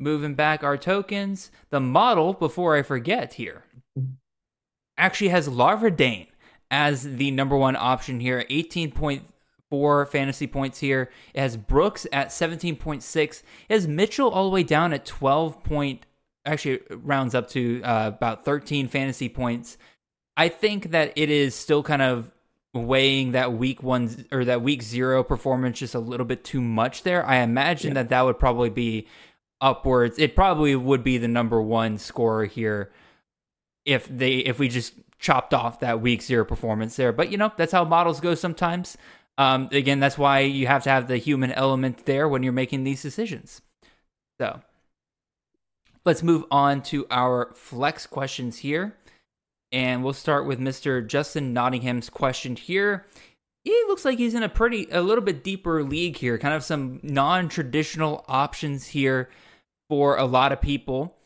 moving back our tokens. The model, before I forget here, actually has Larvadain as the number one option here. 18.4 fantasy points here. It has Brooks at 17.6. It has Mitchell all the way down at 12 point. Actually, rounds up to uh, about 13 fantasy points. I think that it is still kind of weighing that week one or that week zero performance just a little bit too much there. I imagine yeah. that that would probably be upwards. It probably would be the number one scorer here if they if we just chopped off that week zero performance there. But you know that's how models go sometimes. Um, again, that's why you have to have the human element there when you're making these decisions. So let's move on to our flex questions here. And we'll start with Mr. Justin Nottingham's question here. He looks like he's in a pretty, a little bit deeper league here, kind of some non traditional options here for a lot of people.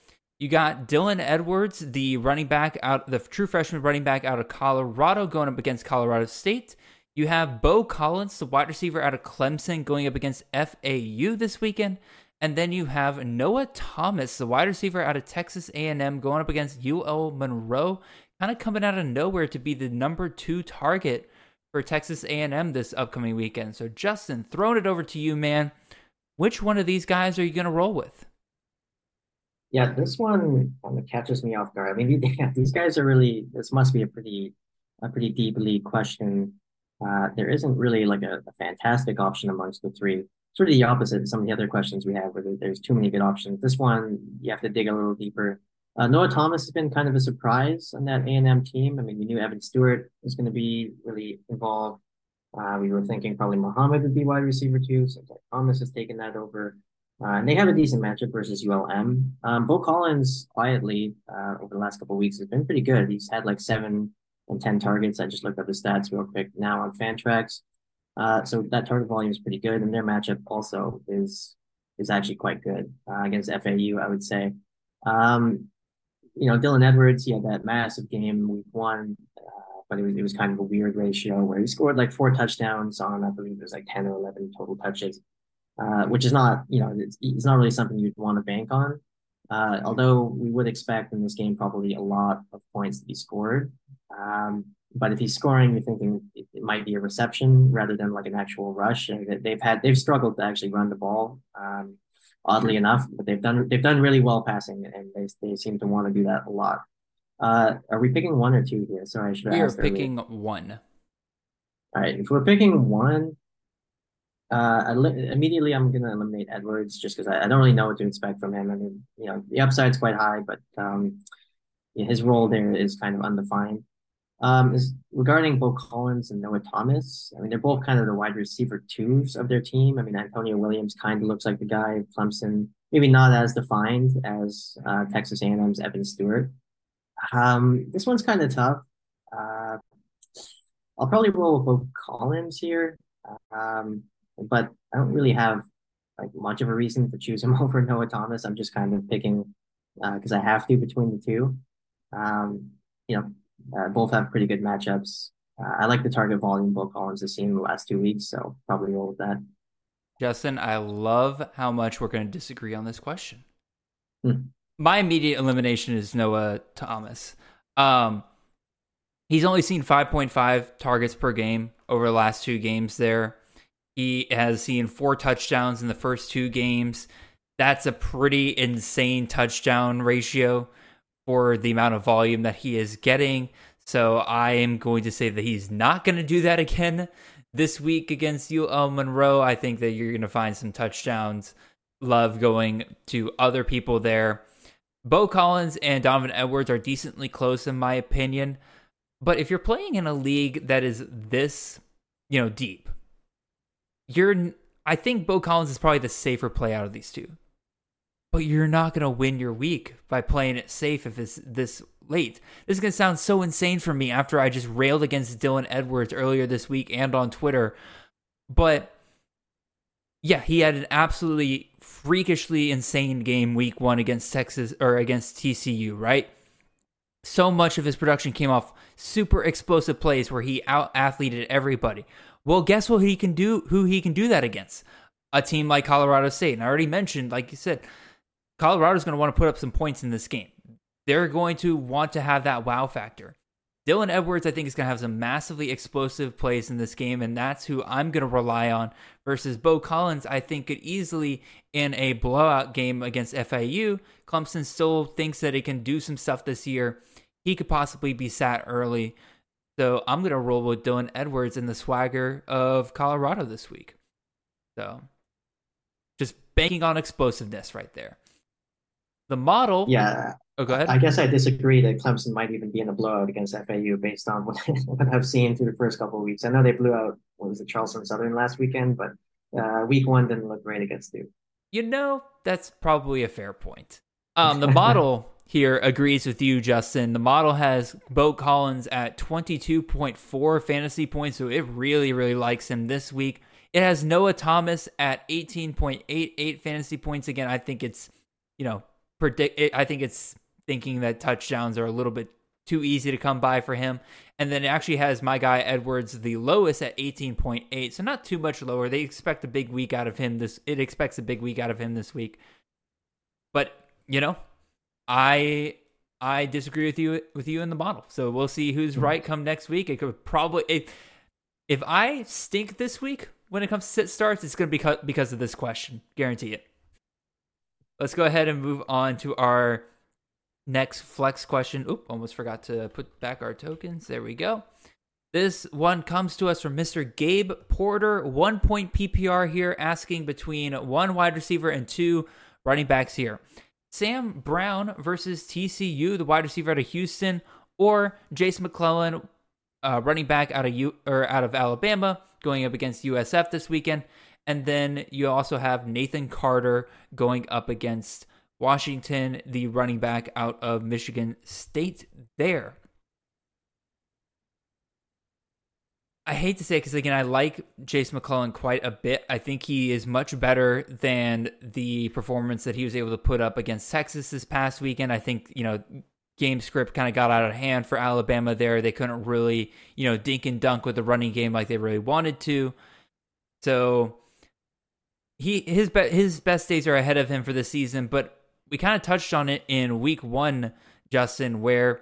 You got Dylan Edwards, the running back out, the true freshman running back out of Colorado, going up against Colorado State. You have Beaux Collins, the wide receiver out of Clemson, going up against FAU this weekend. And then you have Noah Thomas, the wide receiver out of Texas A&M, going up against UL Monroe kind of coming out of nowhere to be the number two target for Texas A&M this upcoming weekend. So Justin, throwing it over to you, man. Which one of these guys are you going to roll with? Yeah, this one kind of catches me off guard. I mean, yeah, these guys are really. This must be a pretty, a pretty deep league question. Uh, there isn't really like a, a, fantastic option amongst the three. Sort of the opposite of some of the other questions we have, where there's too many good options. This one, you have to dig a little deeper. Uh, Noah Thomas has been kind of a surprise on that A&M team. I mean, we knew Evan Stewart was going to be really involved. Uh, we were thinking probably Muhammad would be wide receiver too. So Thomas has taken that over. Uh, and they have a decent matchup versus ULM. Um, Beaux Collins quietly uh, over the last couple weeks has been pretty good. He's had like seven and 10 targets. I just looked up the stats real quick now on Fantrax. Uh, so that target volume is pretty good. And their matchup also is is actually quite good uh, against FAU, I would say. Um, you know, Dylan Edwards, he had that massive game week one, uh, but it was, it was kind of a weird ratio where he scored like four touchdowns on, I believe it was like 10 or 11 total touches, uh, which is not, you know, it's, it's not really something you'd want to bank on. Uh, although we would expect in this game probably a lot of points to be scored. Um, but if he's scoring, you're thinking it, it, might be a reception rather than like an actual rush. And they've had they've struggled to actually run the ball. Um, oddly enough, but they've done they've done really well passing, and they they seem to want to do that a lot. Uh, are we picking one or two here? Sorry, I should We are asked earlier. picking one. All right, if we're picking one, uh, immediately I'm gonna eliminate Edwards just because I, I don't really know what to expect from him. I mean, you know, the upside's quite high, but um, yeah, his role there is kind of undefined. Um, is regarding Beaux Collins and Noah Thomas. I mean, they're both kind of the wide receiver twos of their team. I mean, Antonio Williams kind of looks like the guy. Clemson, maybe not as defined as uh, Texas A&M's Evan Stewart. Um, this one's kind of tough. Uh, I'll probably roll with Beaux Collins here, um, but I don't really have like much of a reason to choose him over Noah Thomas. I'm just kind of picking because uh, I have to between the two. Um, you know, uh, both have pretty good matchups. Uh, I like the target volume Beaux Collins has seen in the last two weeks, so probably roll with that. Justin, I love how much we're going to disagree on this question. Hmm. My immediate elimination is Noah Thomas. Um, he's only seen 5.5 targets per game over the last two games there. He has seen four touchdowns in the first two games. That's a pretty insane touchdown ratio for the amount of volume that he is getting. So I am going to say that he's not going to do that again this week against UL Monroe. I think that you're going to find some touchdowns love going to other people there. Beaux Collins and Donovan Edwards are decently close in my opinion. But if you're playing in a league that is this, you know, deep, you're I think Beaux Collins is probably the safer play out of these two. But you're not going to win your week by playing it safe if it's this late. This is going to sound so insane for me after I just railed against Dylan Edwards earlier this week and on Twitter. But yeah, he had an absolutely freakishly insane game week 1 against Texas or against TCU, right? So much of his production came off super explosive plays where he out athleted everybody. Well, guess what he can do who he can do that against? A team like Colorado State. And I already mentioned, like you said, Colorado's going to want to put up some points in this game. They're going to want to have that wow factor. Dylan Edwards, I think, is going to have some massively explosive plays in this game, and that's who I'm going to rely on. Versus Beaux Collins, I think could easily, in a blowout game against FAU, Clemson still thinks that it can do some stuff this year. He could possibly be sat early. So I'm going to roll with Dylan Edwards in the swagger of Colorado this week. So just banking on explosiveness right there. The model. Yeah. Oh, go ahead. I guess I disagree that Clemson might even be in a blowout against FAU based on what, what I've seen through the first couple of weeks. I know they blew out what was it Charleston Southern last weekend, but uh, week one didn't look great against Duke. You know, that's probably a fair point. Um, the model here agrees with you, Justin. The model has Beaux Collins at 22.4 fantasy points, so it really, really likes him this week. It has Noah Thomas at 18.88 fantasy points. Again, I think it's, you know, predict. I think it's thinking that touchdowns are a little bit too easy to come by for him. And then it actually has my guy Edwards the lowest at 18.8, so not too much lower. They expect a big week out of him this it expects a big week out of him this week. But, you know, I I disagree with you with you in the bottle. So we'll see who's hmm. right come next week. It could probably if, if I stink this week when it comes to sit starts, it's going to be because of this question. Guarantee it. Let's go ahead and move on to our next flex question. Oop, almost forgot to put back our tokens. There we go. This one comes to us from Mr. Gabe Porter, one point PPR here, asking between one wide receiver and two running backs here. Sam Brown versus TCU, the wide receiver out of Houston, or Jase McClellan, uh, running back out of U- or out of Alabama, going up against USF this weekend. And then you also have Nathan Carter going up against Washington, the running back out of Michigan State there. I hate to say it because again, I like Jase McClellan quite a bit. I think he is much better than the performance that he was able to put up against Texas this past weekend. I think you know game script kind of got out of hand for Alabama there. They couldn't really you know dink and dunk with the running game like they really wanted to. So he his be- his best days are ahead of him for the season, but we kind of touched on it in week one, Justin, where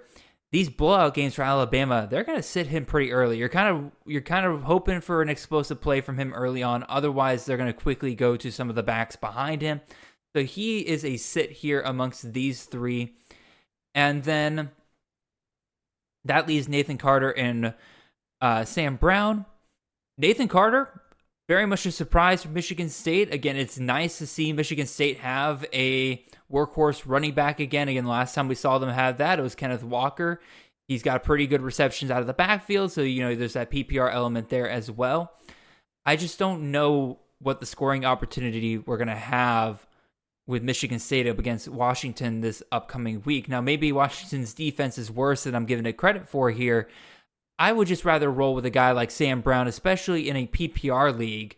these blowout games for Alabama, they're going to sit him pretty early. You're kind of you're kind of hoping for an explosive play from him early on. Otherwise, they're going to quickly go to some of the backs behind him. So he is a sit here amongst these three. And then That leaves Nathan Carter and uh, Sam Brown. Nathan Carter, very much a surprise for Michigan State. Again, it's nice to see Michigan State have a workhorse running back again. Again, last time we saw them have that, it was Kenneth Walker. He's got pretty good receptions out of the backfield, so you know there's that PPR element there as well. I just don't know what the scoring opportunity we're going to have with Michigan State up against Washington this upcoming week. Now, maybe Washington's defense is worse than I'm giving it credit for here. I would just rather roll with a guy like Sam Brown, especially in a PPR league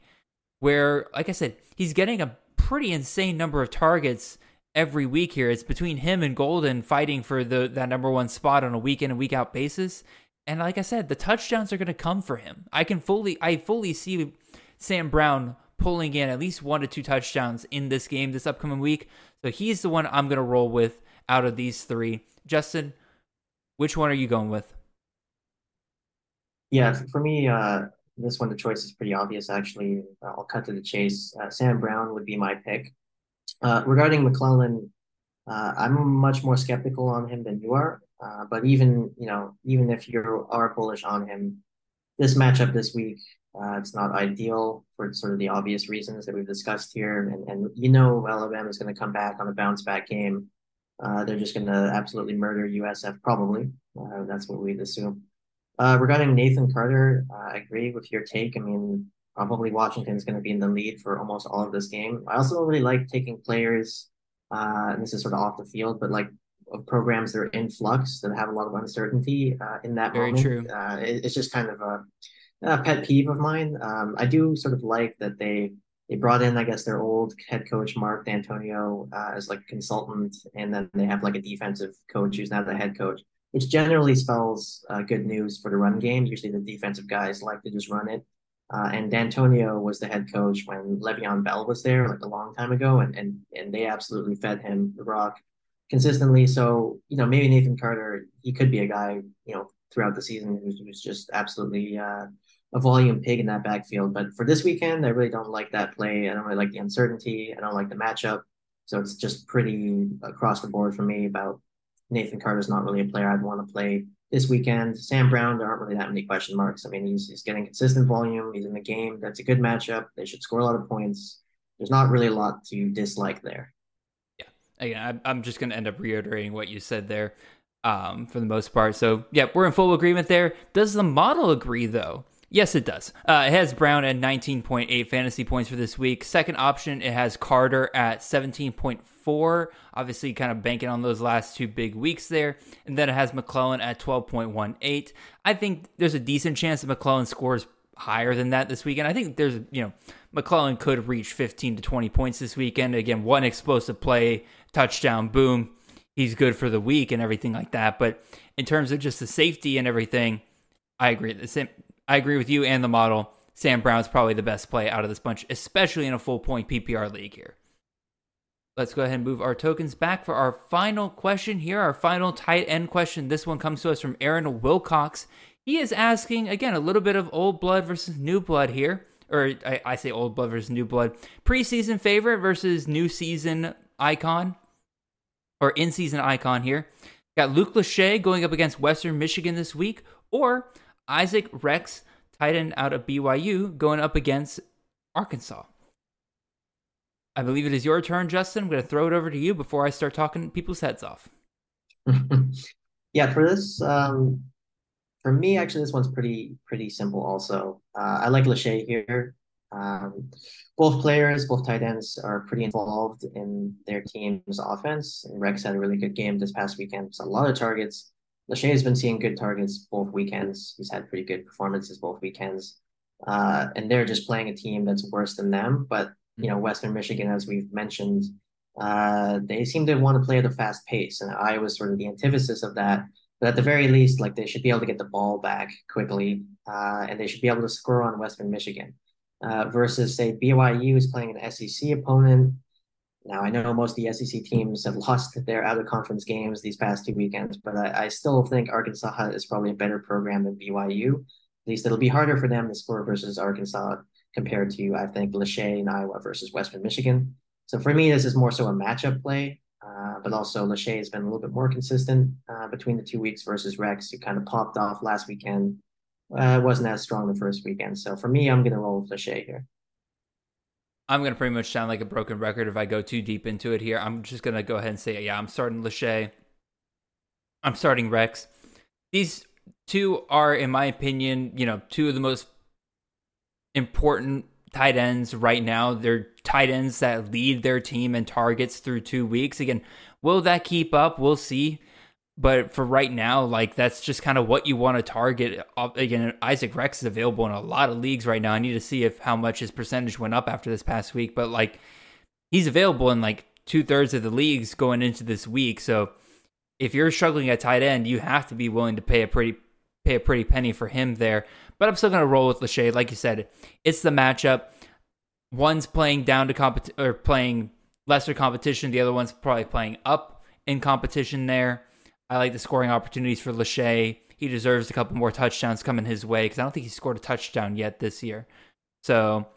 where, like I said, he's getting a pretty insane number of targets every week here. It's between him and Golden fighting for the that number one spot on a week in and week out basis. And like I said, the touchdowns are going to come for him. I can fully I fully see Sam Brown pulling in at least one to two touchdowns in this game this upcoming week. So he's the one I'm going to roll with out of these three. Justin, which one are you going with? Yeah, for me, uh, this one the choice is pretty obvious. Actually, I'll cut to the chase. Uh, Sam Brown would be my pick. Uh, regarding McClellan, uh, I'm much more skeptical on him than you are. Uh, but even you know, even if you are bullish on him, this matchup this week, uh, it's not ideal for sort of the obvious reasons that we've discussed here. And and you know, Alabama is going to come back on a bounce back game. Uh, they're just going to absolutely murder USF, probably. That's what we'd assume. regarding Nathan Carter, I agree with your take. I mean, Probably Washington is going to be in the lead for almost all of this game. I also really like taking players, uh, and this is sort of off the field, but like of programs that are in flux that have a lot of uncertainty uh, in that Very moment. True. Uh, it, it's just kind of a, a pet peeve of mine. Um, I do sort of like that they they brought in, I guess, their old head coach Mark Dantonio uh, as like a consultant, and then they have like a defensive coach who's now the head coach, which generally spells uh, good news for the run game. Usually, the defensive guys like to just run it. Uh, and Dantonio was the head coach when Le'Veon Bell was there, like a long time ago, and and and they absolutely fed him the rock consistently. So you know, maybe Nathan Carter, he could be a guy, you know, throughout the season who's, who's just absolutely uh, a volume pig in that backfield. But for this weekend, I really don't like that play. I don't really like the uncertainty. I don't like the matchup. So it's just pretty across the board for me about Nathan Carter's not really a player I'd want to play this weekend. Sam Brown, there aren't really that many question marks. I mean, he's, he's getting consistent volume. He's in the game. That's a good matchup. They should score a lot of points. There's not really a lot to dislike there. Yeah. Again, I'm just going to end up reiterating what you said there um, for the most part. So, yeah, we're in full agreement there. Does the model agree, though? Yes, it does. Uh, it has Brown at 19.8 fantasy points for this week. Second option, it has Carter at 17.4. Obviously, kind of banking on those last two big weeks there. And then it has McClellan at 12.18. I think there's a decent chance that McClellan scores higher than that this weekend. I think there's, you know, McClellan could reach 15 to 20 points this weekend. Again, one explosive play, touchdown, boom. He's good for the week and everything like that. But in terms of just the safety and everything, I agree. The same I agree with you and the model. Sam Brown's probably the best play out of this bunch, especially in a full point PPR league here. Let's go ahead and move our tokens back for our final question here, our final tight end question. This one comes to us from Aaron Wilcox. He is asking, again, a little bit of old blood versus new blood here. Or I, I say old blood versus new blood. Preseason favorite versus new season icon. Or in season icon here. Got Luke Lachey going up against Western Michigan this week. Or Isaac Rex, tight end out of BYU, going up against Arkansas. I believe it is your turn, Justin. I'm going to throw it over to you before I start talking people's heads off. yeah, for this, um, for me, actually, this one's pretty pretty simple. Also, uh, I like Lachey here. Um, both players, both tight ends, are pretty involved in their team's offense. And Rex had a really good game this past weekend. So a lot of targets. Lachey has been seeing good targets both weekends. He's had pretty good performances both weekends. Uh, and they're just playing a team that's worse than them. But, you know, Western Michigan, as we've mentioned, uh, they seem to want to play at a fast pace. And I was sort of the antithesis of that. But at the very least, like they should be able to get the ball back quickly uh, and they should be able to score on Western Michigan. Uh, versus, say, BYU is playing an SEC opponent now, I know most of the SEC teams have lost their out of conference games these past two weekends, but I, I, still think Arkansas is probably a better program than BYU. At least it'll be harder for them to score versus Arkansas compared to, I think, Lachey and Iowa versus Western Michigan. So for me, this is more so a matchup play. Uh, but also Lachey has been a little bit more consistent uh, between the two weeks versus Rex, who kind of popped off last weekend. Uh, wasn't as strong the first weekend. So for me, I'm going to roll with Lachey here. I'm going to pretty much sound like a broken record if I go too deep into it here. I'm just going to go ahead and say, yeah, I'm starting Lachey. I'm starting Rex. These two are, in my opinion, you know, two of the most important tight ends right now. They're tight ends that lead their team in targets through two weeks. Again, will that keep up? We'll see. But for right now, like that's just kind of what you want to target. Uh, again, Isaac Rex is available in a lot of leagues right now. I need to see if how much his percentage went up after this past week. But like he's available in like two thirds of the leagues going into this week. So if you're struggling at tight end, you have to be willing to pay a pretty pay a pretty penny for him there. But I'm still to roll with Lachey. Like you said, it's the matchup. One's playing down to competition or playing lesser competition. The other one's probably playing up in competition there. I like the scoring opportunities for Lachey. He deserves a couple more touchdowns coming his way because I don't think he scored a touchdown yet this year. So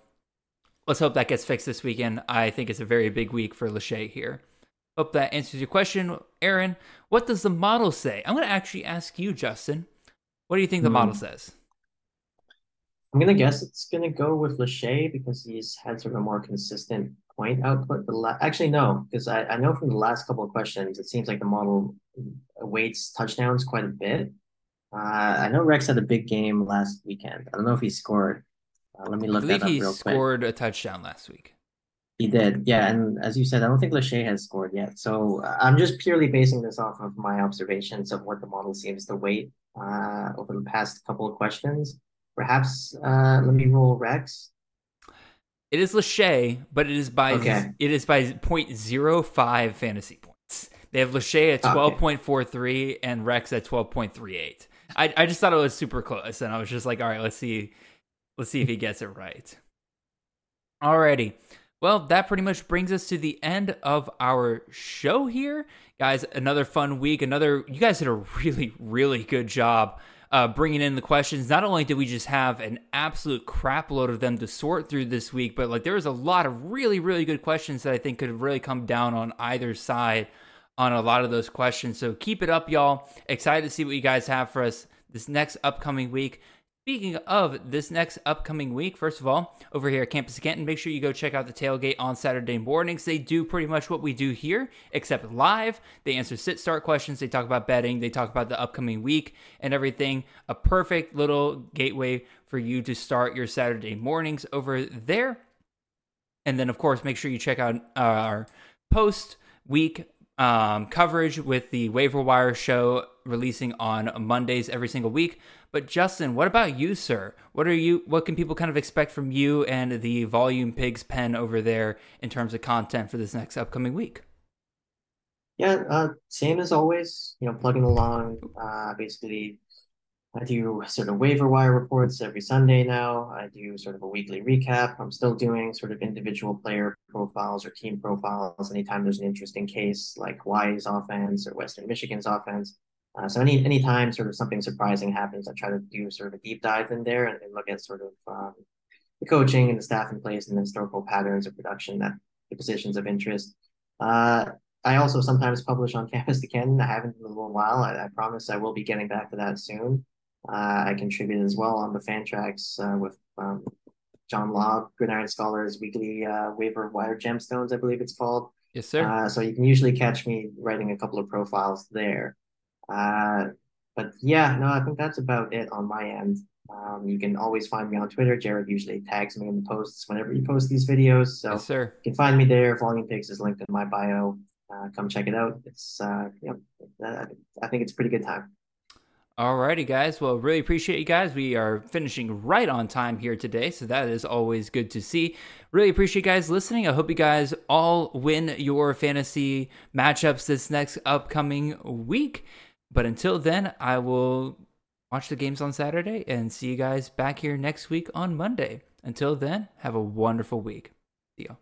let's hope that gets fixed this weekend. I think it's a very big week for Lachey here. Hope that answers your question. Aaron, what does the model say? I'm going to actually ask you, Justin. What do you think the model hmm. says? I'm gonna guess it's gonna go with Lachey because he's had sort of a more consistent point output. The la- actually no, because I, I know from the last couple of questions, it seems like the model weights touchdowns quite a bit. Uh, I know Rex had a big game last weekend. I don't know if he scored. Uh, let me look I believe that up he real scored a touchdown last week. He did, yeah. And as you said, I don't think Lachey has scored yet. So uh, I'm just purely basing this off of my observations of what the model seems to weight uh, over the past couple of questions. Perhaps uh, let me roll Rex. It is Lachey, but it is by okay. it is by 0.05 fantasy points. They have Lachey at 12.43 okay. and Rex at 12.38. I, I just thought it was super close, and I was just like, all right, let's see, let's see if he gets it right. Alrighty. Well, that pretty much brings us to the end of our show here. Guys, another fun week. Another, you guys did a really, really good job uh, bringing in the questions. Not only did we just have an absolute crap load of them to sort through this week, but like there was a lot of really, really good questions that I think could have really come down on either side on a lot of those questions. So keep it up, y'all. Excited to see what you guys have for us this next upcoming week. Speaking of this next upcoming week, first of all, over here at Campus Canton, make sure you go check out the tailgate on Saturday mornings. They do pretty much what we do here, except live. They answer sit start questions, they talk about betting, they talk about the upcoming week and everything. A perfect little gateway for you to start your Saturday mornings over there. And then, of course, make sure you check out our post week um, coverage with the waiver wire show releasing on Mondays every single week. But Justin, what about you, sir? What are you? What can people kind of expect from you and the Volume Pigs pen over there in terms of content for this next upcoming week? Yeah, uh, same as always. You know, plugging along. Uh, basically, I do sort of waiver wire reports every Sunday now. I do sort of a weekly recap. I'm still doing sort of individual player profiles or team profiles anytime there's an interesting case like Hawaii's offense or Western Michigan's offense. Uh, so any anytime sort of something surprising happens, I try to do sort of a deep dive in there and, and look at sort of um, the coaching and the staff in place and the historical patterns of production that the positions of interest. Uh, I also sometimes publish on Campus to Canton. I haven't in a little while. I, I promise I will be getting back to that soon. Uh, I contribute as well on the Fantrax uh, with um, John Law, Gridiron Scholars weekly uh, waiver wire gemstones, I believe it's called. Yes, sir. Uh, so you can usually catch me writing a couple of profiles there. Uh, but yeah, no, I think that's about it on my end. Um, you can always find me on Twitter. Jared usually tags me in the posts whenever you post these videos. So yes, you can find me there. Volume Pigs is linked in my bio. Uh, come check it out. It's uh, you know, I think it's a pretty good time. Alrighty, guys. Well, really appreciate you guys. We are finishing right on time here today, so that is always good to see. Really appreciate you guys listening. I hope you guys all win your fantasy matchups this next upcoming week. But until then, I will watch the games on Saturday and see you guys back here next week on Monday. Until then, have a wonderful week. See you.